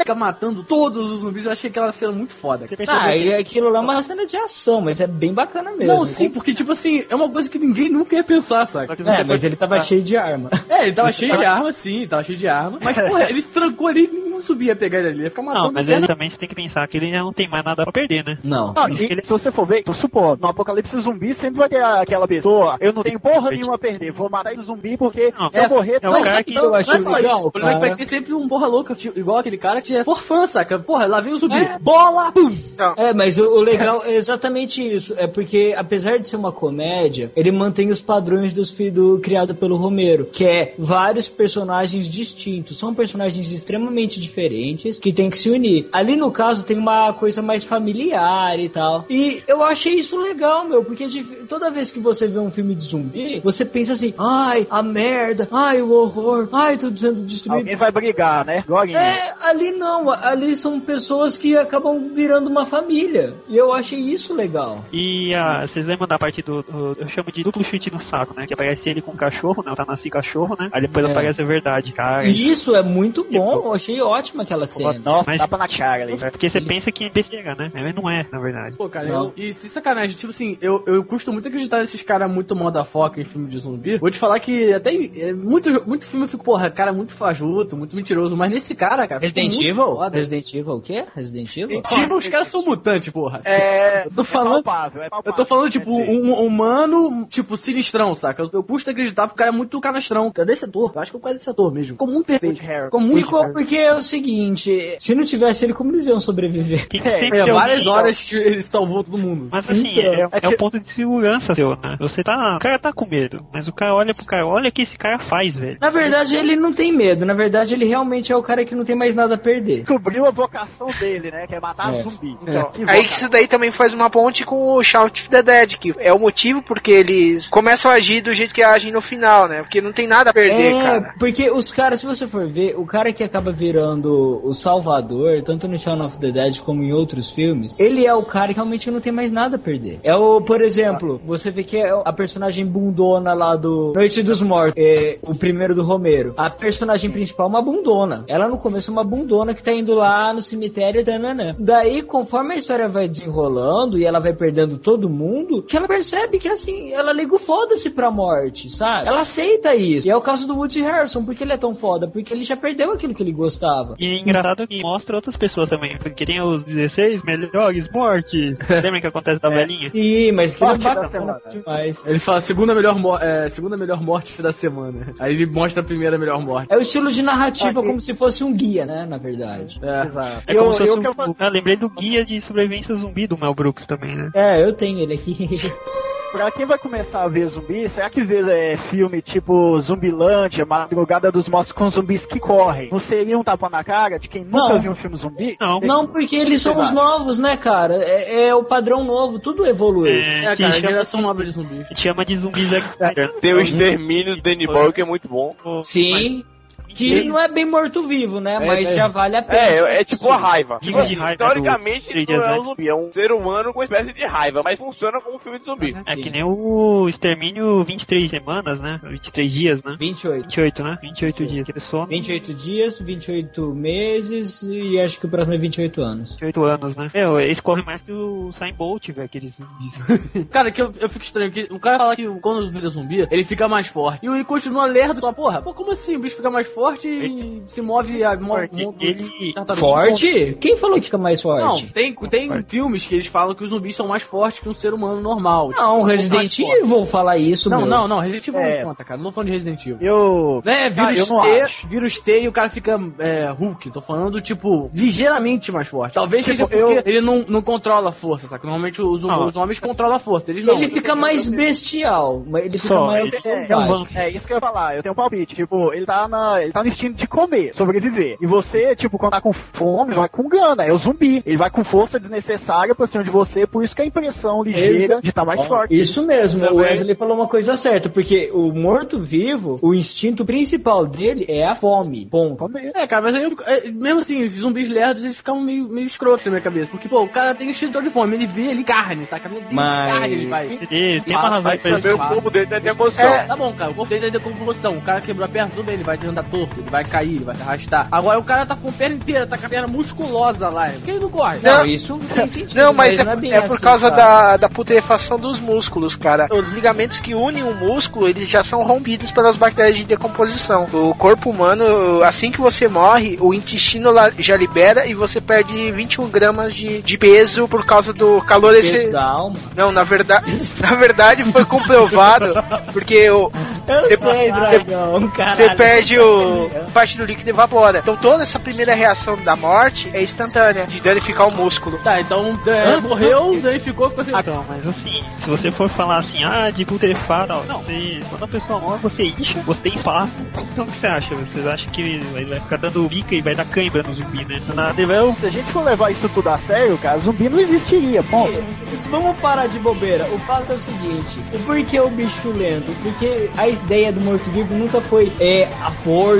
Speaker 7: fica matando todos os zumbis. Eu achei aquela cena muito foda.
Speaker 4: Ah,
Speaker 6: que-
Speaker 4: e aquilo lá é uma cena de ação, mas é bem bacana mesmo.
Speaker 7: Não, sim, porque, tipo assim, é uma coisa que ninguém nunca ia pensar, saca?
Speaker 4: É, mas ele tava cheio de arma.
Speaker 7: É, ele tava cheio de arma, sim, tava cheio de arma. Mas, porra, ele se trancou ali e não subia pegar ele ali. Ele ia ficar matando
Speaker 6: Não, mas ele também você tem que pensar que ele já não tem mais nada pra perder, né?
Speaker 4: Não.
Speaker 3: Não, e se você for ver, tô supondo, no apocalipse zumbi sempre vai ter aquela pessoa, eu não tenho porra nenhuma a perder, vou matar esse zumbi porque
Speaker 6: Não,
Speaker 3: se eu
Speaker 7: é-
Speaker 3: morrer,
Speaker 6: é
Speaker 3: não,
Speaker 6: cara que-
Speaker 4: eu acho
Speaker 7: não é só
Speaker 4: legal,
Speaker 7: isso. O problema é que
Speaker 4: cara.
Speaker 7: vai ter sempre um porra louca, tipo, igual aquele cara que é for fã, saca? Porra, lá vem o zumbi.
Speaker 4: É.
Speaker 7: Bola! Pum!
Speaker 4: É, mas o, o legal é exatamente isso. É porque, apesar de ser uma comédia, ele mantém os padrões dos do criado pelo Romero, que é vários personagens distintos. São personagens extremamente diferentes que tem que se unir. Ali no caso tem uma coisa mais familiar e tal. E eu achei isso legal, meu, porque de- toda vez que você vê um filme de zumbi, você pensa assim: ai, a merda, ai, o horror, ai, tudo sendo destruído.
Speaker 3: alguém vai brigar, né? Glorinha.
Speaker 4: É, ali não, ali são pessoas que acabam virando uma família. E eu achei isso legal.
Speaker 6: E ah, vocês lembram da parte do, do- Eu chamo de duplo chute no saco, né? Que aparece ele com o cachorro, né? O Tanassi cachorro, né? Aí depois
Speaker 4: É.
Speaker 6: aparece a verdade, cara.
Speaker 4: E isso é muito bom, eu achei ótima aquela cena.
Speaker 3: Nossa,
Speaker 6: Mas-
Speaker 3: tapa na cara ali.
Speaker 6: É porque você pensa que é besteira, né? Mas não é, na verdade.
Speaker 7: Pô, cara, eu, e se sacanagem, tipo assim, eu, eu custo muito acreditar nesses caras muito mal da foca em filme de zumbi. Vou te falar que até é, muito, muito filme eu fico, porra, cara muito fajuto, muito mentiroso, mas nesse cara, cara.
Speaker 4: Resident Evil?
Speaker 7: foda.
Speaker 4: Resident Evil o quê? Resident Evil?
Speaker 7: Resident Evil, os caras são mutantes, porra.
Speaker 2: É.
Speaker 7: Eu tô falando.
Speaker 3: palpável, é
Speaker 7: Eu
Speaker 3: palpável.
Speaker 7: tô falando, tipo,
Speaker 3: Quer dizer,
Speaker 7: um humano, tipo, sinistrão, saca? Eu, eu custo acreditar porque o cara é muito canastrão. Cadê esse ator? Eu acho que eu quase esse ator mesmo. Ficou muito perfeito.
Speaker 3: Woody Harrelson.
Speaker 7: Ficou muito
Speaker 4: Ficou porque é o seguinte, se não tivesse ele, como eles iam sobreviver?
Speaker 6: Que
Speaker 3: É,
Speaker 7: É, várias
Speaker 6: alguém-
Speaker 7: horas que ele salvou todo mundo.
Speaker 6: Mas assim,
Speaker 4: Então,
Speaker 6: é,
Speaker 3: é
Speaker 6: é ponto de segurança seu, né? Você tá. O cara tá com medo, mas o cara olha pro cara, olha o que esse cara faz, velho.
Speaker 4: Na verdade, ele não tem medo. Na verdade, ele realmente é o cara que não tem mais nada a perder.
Speaker 3: Descobriu a vocação dele, né? Que é matar
Speaker 4: É.
Speaker 3: zumbi.
Speaker 2: Então,
Speaker 3: Que
Speaker 2: aí que isso daí também faz uma ponte com o Shout of the Dead, que é o motivo porque eles começam a agir do jeito que agem no final, né? Porque não tem nada a perder,
Speaker 4: É,
Speaker 2: cara.
Speaker 4: porque os caras, se você for ver, o cara que acaba virando o Salvador, tanto no Shaun of the Dead como em outros filmes, ele é o cara que realmente não tem mais nada a perder. É o, por exemplo, você vê que é a personagem bundona lá do Noite dos Mortos, é, o primeiro do Romero. A personagem principal é uma bundona. Ela no começo é uma bundona que tá indo lá no cemitério, dananã. Daí, conforme a história vai desenrolando e ela vai perdendo todo mundo, que ela percebe que assim, ela liga o foda-se pra morte, sabe? Ela aceita isso. E é o caso do Woody Harrison, porque ele é tão foda, porque ele já perdeu aquilo que ele gostava.
Speaker 6: E é engraçado que mostra outras pessoas também, porque tem os 16 melhores mortes. <laughs> Lembra que acontece da velhinha?
Speaker 4: Sim, mas que
Speaker 3: Morte
Speaker 4: bacana demais.
Speaker 7: Ele fala segunda melhor, é, segunda melhor morte da semana. Aí ele mostra a primeira melhor morte.
Speaker 4: É o estilo de narrativa
Speaker 3: Aqui.
Speaker 4: como se fosse um guia, né, na verdade.
Speaker 7: É.
Speaker 3: Exato.
Speaker 6: É
Speaker 3: eu,
Speaker 6: como se
Speaker 3: eu,
Speaker 6: fosse
Speaker 3: que eu,
Speaker 6: um- Ah, lembrei do guia de sobrevivência zumbi do Mel Brooks também, né?
Speaker 4: É, eu tenho ele aqui. <laughs>
Speaker 3: Pra quem vai começar a ver zumbi, será que vê é, filme tipo Zumbilândia, Madrugada dos Mortos com zumbis que correm? Não seria um tapa na cara de quem nunca
Speaker 4: Não.
Speaker 3: viu um filme zumbi?
Speaker 6: Não.
Speaker 4: Não, porque eles são os novos, né, cara? É, é o padrão novo, tudo evolui.
Speaker 7: É,
Speaker 6: que
Speaker 7: cara, a
Speaker 6: chama,
Speaker 7: geração nova de zumbis.
Speaker 6: chama de zumbis <laughs> extra.
Speaker 5: Tem o extermínio do Danny Boyle que é muito bom.
Speaker 4: Sim. Que não é bem morto-vivo, né?
Speaker 7: É,
Speaker 4: mas
Speaker 7: é.
Speaker 4: já vale a pena.
Speaker 5: É, é, é tipo a raiva.
Speaker 6: Digo
Speaker 5: Tipo
Speaker 6: de raiva
Speaker 5: teoricamente
Speaker 6: do Três
Speaker 5: não é
Speaker 6: Dias
Speaker 5: um zumbi, é um ser humano com uma espécie de raiva, mas funciona como um filme de zumbi.
Speaker 6: É que nem o extermínio 23 semanas, né? 23 dias, né?
Speaker 4: 28.
Speaker 6: 28, né? 28 dias. Que ele some
Speaker 4: 28 dias, 28 meses e acho que o próximo é 28 anos.
Speaker 6: 28 anos, né? Meu, eles correm mais que o Sain Bolt, velho, aqueles zumbis. <laughs>
Speaker 7: Cara, que eu, eu fico estranho, que o cara fala que quando vira zumbi, ele fica mais forte. E ele continua lerdo, fala, porra, pô, como assim? O bicho fica mais forte e se move a mo
Speaker 6: Porque
Speaker 7: mo-
Speaker 6: ele-.
Speaker 4: Forte? Quem falou que fica mais
Speaker 7: Não,
Speaker 4: forte?
Speaker 7: tem, tem filmes que eles falam que os zumbis são mais fortes que um ser humano normal. tipo,
Speaker 4: Não,
Speaker 7: um pouco
Speaker 4: Resident
Speaker 7: forte.
Speaker 4: Evil fala isso,
Speaker 7: Não,
Speaker 4: meu.
Speaker 7: não, não, Resident Evil
Speaker 3: É.
Speaker 7: não conta, cara. Não tô falando de Resident Evil.
Speaker 3: Eu.
Speaker 7: Né,
Speaker 3: Ah,
Speaker 7: vírus
Speaker 3: eu não
Speaker 7: T,
Speaker 3: acho.
Speaker 7: vírus T e o cara fica é, Hulk. Tô falando, tipo, ligeiramente mais forte. Talvez
Speaker 3: Tipo,
Speaker 7: seja porque
Speaker 3: eu-
Speaker 7: ele não, não controla a força, sabe? Normalmente os,
Speaker 6: Ah.
Speaker 7: os homens controlam a força, eles não.
Speaker 4: Ele fica mais bestial, mas ele fica
Speaker 6: Só,
Speaker 4: mais
Speaker 3: é,
Speaker 4: selvagem.
Speaker 3: É isso que eu ia falar, eu tenho um palpite. Tipo, ele tá, na, ele tá no instinto de comer, sobreviver. E você, tipo, quando tá com fome, vai com gana. É o zumbi. Ele vai com força desnecessária pra cima de você, por isso que a impressão ligeira
Speaker 4: Exa-
Speaker 3: de estar mais forte.
Speaker 4: Isso mesmo, o. Wesley falou uma coisa certa, porque o morto-vivo, o instinto principal dele é a fome. Ponto.
Speaker 3: Comer.
Speaker 7: É, cara, mas aí eu é, mesmo assim, os zumbis lerdos, eles ficam meio, meio escrotos na minha cabeça. Porque, pô, o cara tem instinto de fome, ele vê ali carne, saca? Ele tem
Speaker 4: Mas-
Speaker 7: carne, ele vai.
Speaker 6: Ele tem uma
Speaker 7: Mas
Speaker 6: razão pra isso.
Speaker 7: o
Speaker 5: corpo dele tem demoção.
Speaker 7: É, tá bom, cara, o corpo dele é decomposição. O cara quebrou a perna, tudo bem, ele vai andar torto, ele vai cair, ele vai se arrastar. Agora o cara tá com a perna inteira, tá com a perna musculosa lá. Por que ele não corre?
Speaker 4: Não,
Speaker 2: Não.
Speaker 4: isso tem sentido.
Speaker 2: Não, mas é,
Speaker 4: não bem
Speaker 2: é por
Speaker 4: assim,
Speaker 2: causa
Speaker 4: cara.
Speaker 2: da, da putrefação dos músculos, cara. Os ligamentos que unem o músculo, eles já são rompidos pelas bactérias de decomposição. O corpo humano, assim que você morre, o intestino lá já libera e você perde 21 gramas de, de peso por causa do calor esse.
Speaker 4: da alma.
Speaker 2: Não, na verdade, <laughs> na verdade foi comprovado, porque o,
Speaker 4: Eu
Speaker 2: Você-
Speaker 4: sei, dragão, caralho.
Speaker 2: você perde o parte do líquido evapora. Então toda essa primeira reação da morte é instantânea, de danificar o músculo.
Speaker 7: Tá, então é, morreu, danificou, ficou sem.
Speaker 6: Então, mas assim, se você for falar assim, ah, de putrefar, tal, não, você, quando a pessoa morre, você incha, você tem espaço, então o que você acha? Vocês acham que ele vai, ficar dando bica e vai dar cãibra no zumbi, né? Nada, vai,
Speaker 3: Se a gente for levar isso tudo a sério, cara, zumbi não existiria, ponto.
Speaker 4: Vamos parar de bobeira. O fato é o seguinte: o porquê o bicho lento? Porque a ideia do morto-vivo nunca foi é, a força,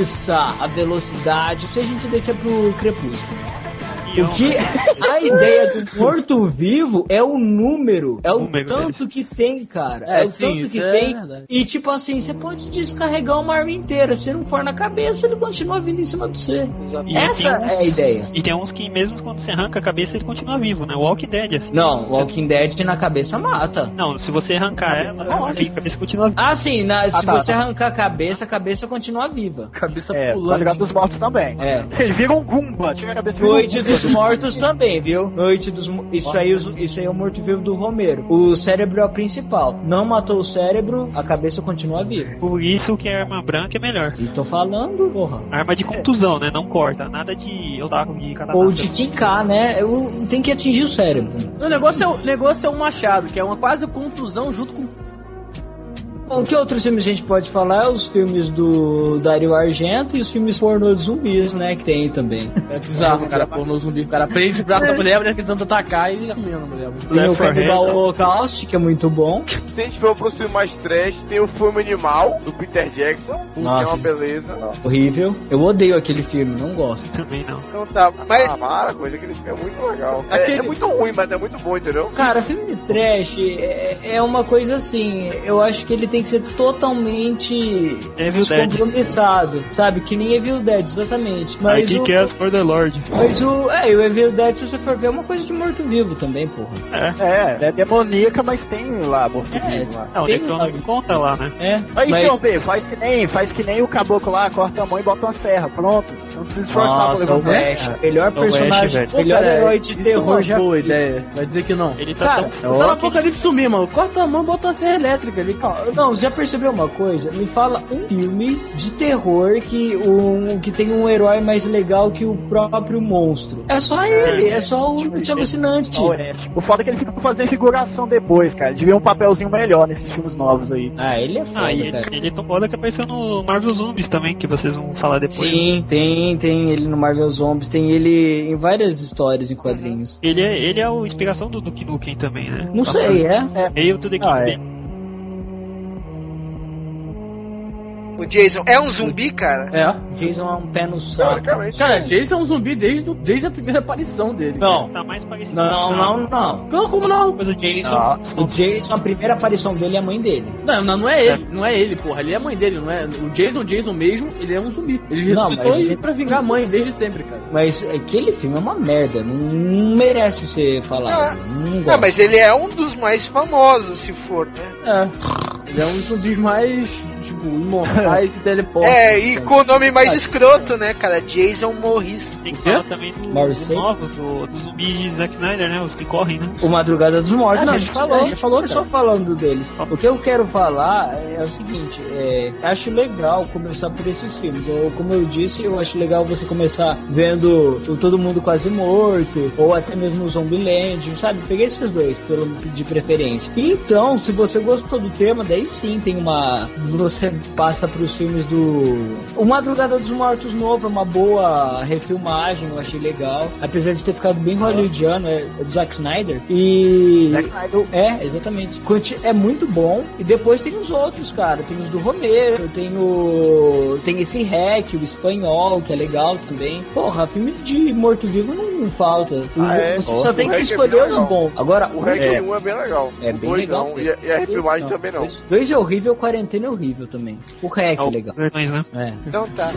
Speaker 4: a velocidade. Isso a gente deixa pro crepúsculo. O que <laughs> a ideia do morto-vivo é o número, é o
Speaker 6: Número
Speaker 4: tanto que tem, cara.
Speaker 7: É,
Speaker 4: É, o
Speaker 7: sim,
Speaker 4: tanto que
Speaker 7: é
Speaker 4: tem.
Speaker 7: verdade.
Speaker 4: E tipo assim, você pode descarregar uma arma inteira. Se não for na cabeça, ele continua vindo em cima de você.
Speaker 6: E
Speaker 4: Essa
Speaker 6: tem
Speaker 4: é a ideia.
Speaker 6: E tem uns que mesmo quando você arranca a cabeça, ele continua vivo, né? Walking Dead, assim.
Speaker 4: Não, Walking Dead na cabeça mata.
Speaker 6: Não, se você arrancar ela, a cabeça continua viva.
Speaker 4: Ah, sim, na- se
Speaker 3: tá,
Speaker 4: você
Speaker 3: tá.
Speaker 4: arrancar a cabeça, a cabeça continua viva.
Speaker 7: Cabeça
Speaker 3: É,
Speaker 7: pulando.
Speaker 3: Madrugada dos Mortos também.
Speaker 4: É.
Speaker 3: Ele vira um Goomba, tira a cabeça vira um.
Speaker 4: Dos Mortos também, viu? Noite dos isso aí, os- isso aí é o morto-vivo do Romero. O cérebro é o principal. Não matou o cérebro, a cabeça continua viva.
Speaker 6: Por isso que a arma branca é melhor.
Speaker 4: E tô falando, porra.
Speaker 6: Arma de contusão, né? Não corta. Nada de eu tava de katana.
Speaker 4: Ou de fincar, né? Eu, tem que atingir o cérebro.
Speaker 7: O negócio é o negócio é um machado, que é uma quase contusão junto com.
Speaker 4: Bom, que outros filmes a gente pode falar? Os filmes do Dario Argento e os filmes pornô de zumbis, né? Que tem também.
Speaker 7: É bizarro, cara, pôr no zumbi. O cara prende o braço da mulher, a mulher tentando atacar e tá comendo a mulher.
Speaker 4: Tem o
Speaker 6: Left 4
Speaker 4: Cannibal
Speaker 6: Dead.
Speaker 4: Holocaust, que é muito bom.
Speaker 5: Se a gente for pro filme mais trash, tem o filme Animal, do Peter Jackson, que é
Speaker 4: Nossa.
Speaker 5: uma beleza.
Speaker 4: Horrível. Eu odeio aquele filme, não gosto.
Speaker 6: Também não.
Speaker 2: Então tá, mas
Speaker 5: Ah, mara, coisa que ele fica muito legal. É-
Speaker 7: Aquele-
Speaker 5: É, muito ruim, mas é muito bom, entendeu?
Speaker 4: Cara, filme de trash é, é uma coisa assim. Eu acho que ele tem tem que ser totalmente
Speaker 6: Evil Dead.
Speaker 4: descompromissado, sabe? Que nem Evil Dead, exatamente. Mas
Speaker 6: que
Speaker 4: o,
Speaker 6: que é for the Lord.
Speaker 4: mas o, é, o Evil Dead, se você for ver, é uma coisa de morto-vivo também, porra.
Speaker 3: É, é demoníaca, mas tem lá morto
Speaker 4: É,
Speaker 3: vivo lá.
Speaker 6: Não, o
Speaker 4: Tem
Speaker 6: Necronome
Speaker 4: um-
Speaker 6: conta lá, né?
Speaker 4: É,
Speaker 3: Aí,
Speaker 4: mas...
Speaker 3: senhor B, faz que nem, faz que nem o caboclo lá, corta a mão e bota uma serra. Pronto. Você não precisa esforçar pra
Speaker 4: Nossa,
Speaker 3: levantar.
Speaker 4: Ash, melhor
Speaker 6: É o Ash,
Speaker 4: personagem.
Speaker 7: Pô,
Speaker 4: melhor
Speaker 7: cara,
Speaker 4: herói de terror
Speaker 7: é
Speaker 4: já
Speaker 7: boa ideia. Vai dizer que não.
Speaker 6: Ele tá
Speaker 4: Cara,
Speaker 6: tão.
Speaker 7: Tá na apocalipse sumir, mano. Corta a mão, bota uma serra elétrica ali.
Speaker 4: Não, já percebeu uma coisa? Me fala um filme de terror que, um, que tem um herói mais legal que o próprio monstro. É só ele, é só o de alucinante.
Speaker 3: Ó, é. O foda é que ele fica pra fazer figuração depois, cara. Devia um papelzinho melhor nesses filmes novos aí.
Speaker 4: Ah, ele é foda,
Speaker 6: Ah, e
Speaker 4: cara.
Speaker 6: ele, ele é tão foda que apareceu no Marvel Zombies também, que vocês vão falar depois.
Speaker 4: Sim, tem, tem ele no Marvel Zombies, tem ele em várias histórias em quadrinhos.
Speaker 6: Ele é, ele é a inspiração do Duke Nukem também, né?
Speaker 4: Não sei, é?
Speaker 6: Meio tudo aqui.
Speaker 3: Ah, é.
Speaker 2: O Jason é um zumbi, cara?
Speaker 7: É.
Speaker 4: Jason é um pé no saco.
Speaker 5: Teoricamente,
Speaker 7: Cara, Jason é um zumbi desde, desde a primeira aparição dele.
Speaker 4: Não,
Speaker 6: Tá mais parecido
Speaker 4: não, não, não.
Speaker 7: Não, como não?
Speaker 6: Mas o Jason.
Speaker 3: Ah,
Speaker 4: O Jason, a primeira aparição dele é a mãe dele.
Speaker 7: Não, não, não é ele, não é ele, porra. Ele é a mãe dele, não é. O Jason, Jason mesmo, ele é um zumbi. Ele
Speaker 4: Não,
Speaker 7: ressuscitou
Speaker 4: mas-
Speaker 7: pra vingar a mãe desde sempre, cara.
Speaker 4: Mas aquele filme é uma merda, não, não merece ser falado.
Speaker 2: Ah,
Speaker 4: não
Speaker 2: Não,
Speaker 4: gosto.
Speaker 2: mas ele é um dos mais famosos, se for, né?
Speaker 7: É. Ele é um dos zumbis mais, tipo, imortais e teleportam.
Speaker 2: É, e com o nome mais escroto, né, cara? Jason Morris.
Speaker 6: Tem que falar também do, do novo, do, do zumbi de Zack Snyder, né? Os que correm, né?
Speaker 4: O Madrugada dos Mortos,
Speaker 7: Ah, não,
Speaker 4: a gente falou,
Speaker 7: a gente falou, cara.
Speaker 4: falando deles. O que eu quero falar é o seguinte, é, acho legal começar por esses filmes. Eu, como eu disse, eu acho legal você começar vendo o Todo Mundo Quase Morto, ou até mesmo o Zombieland, sabe? Peguei esses dois, pelo, de preferência. Então, se você gostou do tema, daí sim tem uma... Você passa pros filmes do... O Madrugada dos Mortos novo é uma boa refilmagem, eu achei legal. Apesar de ter ficado bem hollywoodiano, é, é do Zack Snyder. E...
Speaker 3: Zack Snyder.
Speaker 4: É, exatamente. É muito bom. E depois tem os outros, cara. Tem os do Romero, tem o. Tem esse hack, o espanhol, que é legal também. Porra, filme de morto-vivo não falta.
Speaker 5: Ah, é?
Speaker 4: Você só
Speaker 5: O
Speaker 4: tem que
Speaker 5: é
Speaker 4: escolher
Speaker 5: bem
Speaker 4: os bons. Agora,
Speaker 5: O Hack
Speaker 4: é,
Speaker 5: 1 é bem legal.
Speaker 4: É bem
Speaker 5: 2
Speaker 4: legal
Speaker 5: não. E, a- e a refilmagem também não.
Speaker 4: Dois é horrível, quarentena é horrível também. O hack é legal.
Speaker 6: Versões, né?
Speaker 4: É.
Speaker 2: Então tá.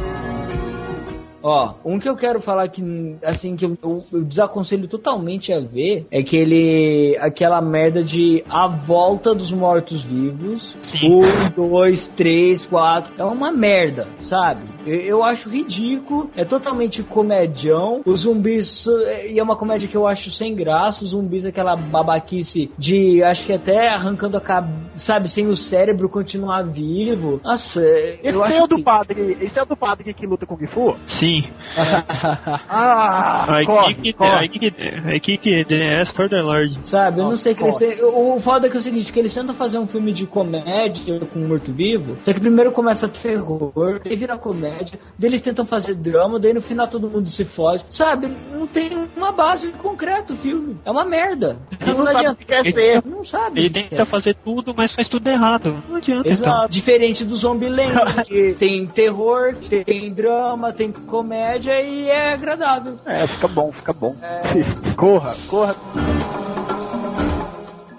Speaker 4: Ó, um que eu quero falar que, assim, que eu, eu- eu desaconselho totalmente a ver é aquele, aquela merda de A Volta dos Mortos-Vivos.
Speaker 6: Sim.
Speaker 4: Um, dois, três, quatro. É uma merda, sabe? Eu, eu acho ridículo, é totalmente comedião. Os zumbis, e é uma comédia que eu acho sem graça. Os zumbis, aquela babaquice de, acho que até arrancando a cabeça, sabe, sem o cérebro continuar vivo. Nossa, é-
Speaker 3: Esse
Speaker 4: eu
Speaker 3: é
Speaker 4: acho
Speaker 3: o do
Speaker 4: que-
Speaker 3: padre. Esse é o do padre que luta com Kung Fu?
Speaker 6: Sim. <laughs>
Speaker 3: Ah,
Speaker 6: Aí
Speaker 3: corre,
Speaker 6: que
Speaker 3: corre.
Speaker 6: aí aí que The Ask for the Lord.
Speaker 4: Sabe, eu não
Speaker 3: Nossa,
Speaker 4: sei que eles
Speaker 3: foda.
Speaker 4: têm- O o foda é que é o seguinte, que eles tentam fazer um filme de comédia com um morto-vivo, só que primeiro começa terror, daí vira comédia, daí eles tentam fazer drama, daí no final todo mundo se foge. Sabe, não tem uma base concreta o filme. É uma merda.
Speaker 3: Ele não sabe o que quer ser.
Speaker 4: Não sabe.
Speaker 6: Ele tenta fazer tudo, mas faz tudo errado. Não adianta
Speaker 4: Exato. Diferente do Zombieland, <laughs> que tem terror, tem drama, tem comédia e é agradável.
Speaker 3: É, fica bom, fica bom. <laughs> Corra, corra.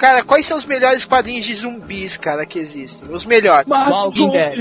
Speaker 2: Cara, quais são os melhores quadrinhos de zumbis, cara, que existem? Os melhores.
Speaker 4: Walking Dead.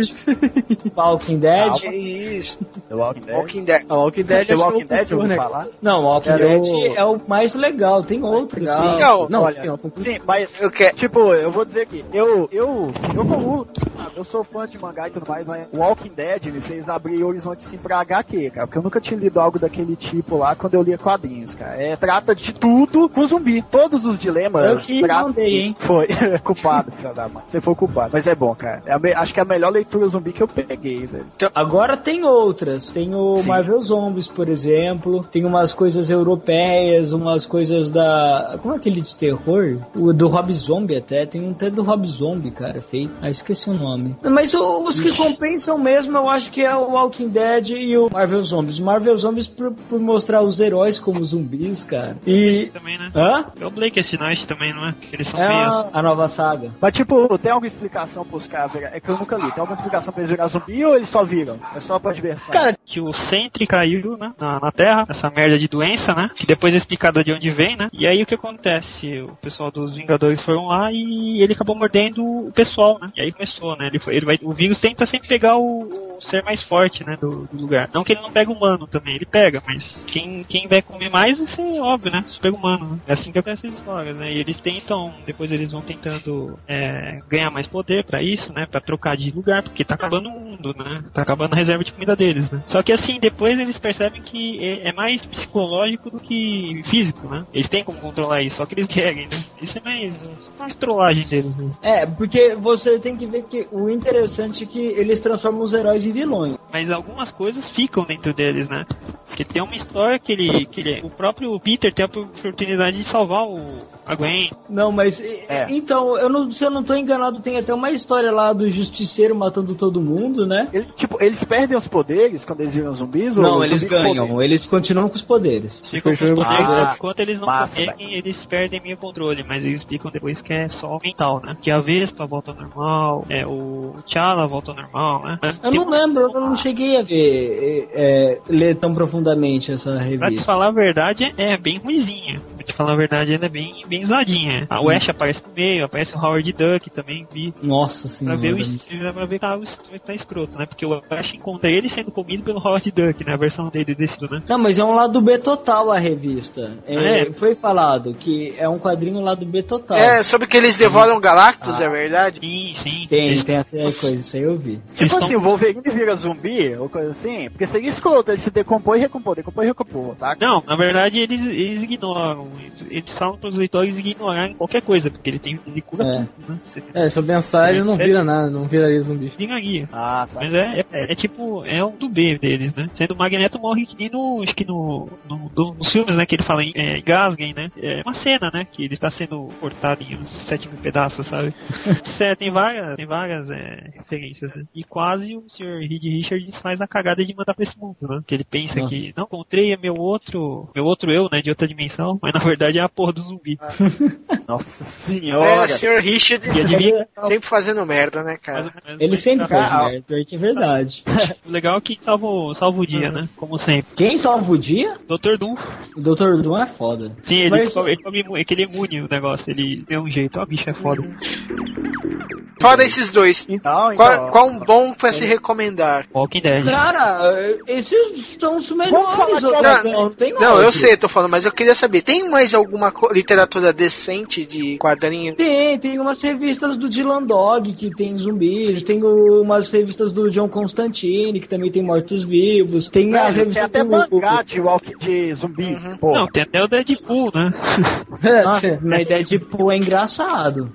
Speaker 4: <laughs> Walking Dead.
Speaker 2: Que isso.
Speaker 3: The Walking Dead.
Speaker 2: Walking Dead.
Speaker 7: A Walking Dead
Speaker 3: The Walking
Speaker 7: é o
Speaker 3: Dead, eu ouvi
Speaker 7: né?
Speaker 3: falar.
Speaker 4: Não, Walking
Speaker 7: Era
Speaker 4: Dead
Speaker 7: o-
Speaker 4: é o mais legal, tem outros,
Speaker 7: Legal.
Speaker 4: sim.
Speaker 2: Não,
Speaker 7: não,
Speaker 3: olha,
Speaker 7: sim, ó, concurso.
Speaker 3: Sim, mas
Speaker 2: Eu quero.
Speaker 3: Tipo, eu vou dizer aqui, eu, eu, eu como, eu sou fã de mangá e tudo mais, mas Walking Dead me fez abrir horizonte assim pra HQ, cara, porque eu nunca tinha lido algo daquele tipo lá quando eu lia quadrinhos, cara. É, trata de tudo com zumbi, todos os dilemas.
Speaker 4: Eu que
Speaker 3: trata-
Speaker 4: mandei, hein?
Speaker 3: Foi, <laughs> culpado, filho da mãe. Você foi culpado, mas é bom, cara. É me- acho que é a melhor leitura zumbi que eu peguei, velho.
Speaker 4: Agora tem outras. Tem o
Speaker 3: Sim.
Speaker 4: Marvel Zombies, por exemplo. Tem umas coisas europeias, umas coisas da. Como é aquele de terror? O do Rob Zombie até. Tem um até do Rob Zombie, cara, feito. Ah, esqueci o nome. Mas o- os que compensam mesmo, eu acho que é o Walking Dead e o Marvel Zombies. Marvel Zombies por, por mostrar os heróis como zumbis, cara. E.
Speaker 6: Também, né?
Speaker 4: Hã?
Speaker 6: É o Blake esse Night também, não é? Eles são
Speaker 4: É a, nova saga.
Speaker 3: Mas tipo, tem alguma explicação pros caras virar... É que eu nunca li. Tem alguma explicação pra eles virar zumbi ou eles só viram? É só pra diversão?
Speaker 4: Cara,
Speaker 6: que o Sentry caiu, né, na, na Terra, essa merda de doença, né, que depois é explicada de onde vem, né, e aí o que acontece? O pessoal dos Vingadores foram lá e ele acabou mordendo o pessoal, né, e aí começou, né, ele, foi, ele vai, o vírus tenta sempre pegar o, o ser mais forte, né, do, do lugar. Não que ele não pega o humano também, ele pega, mas quem, quem vai comer mais, isso é óbvio, né, super humano, né, é assim que acontece as histórias, né, e eles tentam, depois eles vão tentando é, ganhar mais poder pra isso, né, pra trocar de lugar, porque tá acabando o mundo, né, tá acabando a reserva de comida deles, né. Só que assim, depois eles percebem que é, é mais psicológico do que físico, né, eles têm como controlar isso, só que eles querem, né, isso é mais, mais trollagem deles, né.
Speaker 4: é, porque você tem que ver que o interessante é que eles transformam os heróis em vilões.
Speaker 6: mas algumas coisas ficam dentro deles, né? Porque tem uma história que ele, que ele, o próprio Peter tem a oportunidade de salvar o a Gwen.
Speaker 4: Não, mas
Speaker 3: É.
Speaker 4: então, eu não, se eu não tô enganado, tem até uma história lá do justiceiro matando todo mundo, né?
Speaker 3: Ele- tipo, eles perdem os poderes quando eles viram zumbis? ou
Speaker 4: Não,
Speaker 3: o
Speaker 4: eles ganham,
Speaker 3: poder?
Speaker 4: eles continuam com os poderes.
Speaker 6: Ficam com os poderes,
Speaker 4: poderes.
Speaker 6: enquanto eles não
Speaker 3: massa,
Speaker 6: conseguem, eles perdem meio controle, mas eles explicam depois que é só mental, né? Que a Vespa volta ao normal, é, o T'Challa volta ao normal, né? Mas
Speaker 4: Eu não
Speaker 6: um-
Speaker 4: lembro, eu não cheguei a ver, é, é, ler tão profundamente essa
Speaker 6: Pra te
Speaker 4: revista.
Speaker 6: falar a verdade, é bem ruizinha. Pra te falar a verdade, ela é bem, bem zoadinha. A Ash aparece no meio, aparece o Howard Duck também, vi.
Speaker 4: Nossa
Speaker 6: Pra
Speaker 4: senhora.
Speaker 6: ver, o, pra ver que tá, o tá escroto, né? Porque o Ash encontra ele sendo comido pelo Howard Duck, né? A versão dele desse, né?
Speaker 4: Não, mas é um lado B total a revista. É,
Speaker 6: É.
Speaker 4: Foi falado que é um quadrinho lado B total.
Speaker 2: É, sobre que eles devoram Galactus, é verdade?
Speaker 6: Sim, sim.
Speaker 4: Tem,
Speaker 6: Eles-
Speaker 4: tem essa coisa, isso aí eu vi.
Speaker 3: Tipo
Speaker 6: eles
Speaker 3: assim,
Speaker 6: tão-
Speaker 3: o Wolverine vira zumbi, ou coisa assim, porque seria escroto, ele se decompõe e recompõe, decompõe e recompõe, tá?
Speaker 6: Não, na verdade eles, eles ignoram. Eles, eles falam pros leitores ignorarem qualquer coisa, porque ele tem ele cura
Speaker 4: É.
Speaker 6: tudo, né? Você
Speaker 7: É, se eu pensar, ele não vira nada, não viraria zumbi.
Speaker 6: ignoraria.
Speaker 3: Ah, sabe?
Speaker 6: Mas é, é, é tipo, é um do B deles, né? Sendo o Magneto morre que nem no, acho que no, no, no- nos filmes, né, que ele fala em é, Gasgen, né? É uma cena, né, que ele está sendo cortado em uns 7 mil pedaços, sabe? Cê, <laughs> tem várias, tem várias é, referências, né? E quase o Sr. Reed Richards faz a cagada de mandar pra esse mundo, né? Que ele pensa
Speaker 4: Nossa.
Speaker 6: que, não, encontrei meu outro, meu outro eu, né, de outra dimensão, mas na verdade é a porra do zumbi. <laughs>
Speaker 3: Nossa
Speaker 2: É,
Speaker 3: senhora!
Speaker 2: Sr. Richard
Speaker 6: E adivinha?
Speaker 2: sempre fazendo merda, né, cara?
Speaker 4: Ele
Speaker 6: mas-
Speaker 4: sempre faz
Speaker 3: Ah,
Speaker 4: merda, que é verdade.
Speaker 6: O legal é que salva, o- salva o dia, né? Como sempre.
Speaker 4: Quem salva o dia?
Speaker 6: Dr. Doom.
Speaker 4: O Dr. Doom é foda.
Speaker 6: Sim, ele,
Speaker 4: Mas-
Speaker 6: ele, ele, é que ele é imune o negócio, ele deu um jeito, ó, bicho é foda.
Speaker 2: Fora esses dois.
Speaker 3: Então, então,
Speaker 2: Qual, qual um bom pra se recomendar?
Speaker 6: Walking Dead.
Speaker 4: Cara, esses são os melhores.
Speaker 2: Não,
Speaker 4: não, tem
Speaker 2: Não, eu sei, tô falando, mas eu queria saber, tem mais alguma literatura decente de quadrinho?
Speaker 4: Tem, tem umas revistas do Dylan Dog que tem zumbis, tem umas revistas do John Constantine que também tem mortos-vivos, tem a
Speaker 3: Velho, tem
Speaker 4: revista
Speaker 3: até
Speaker 4: do...
Speaker 3: mangá de, walk, de zumbi. Pô,
Speaker 6: Não, tem até o Deadpool, né? <laughs>
Speaker 4: Nossa, na ideia de pô, é engraçado.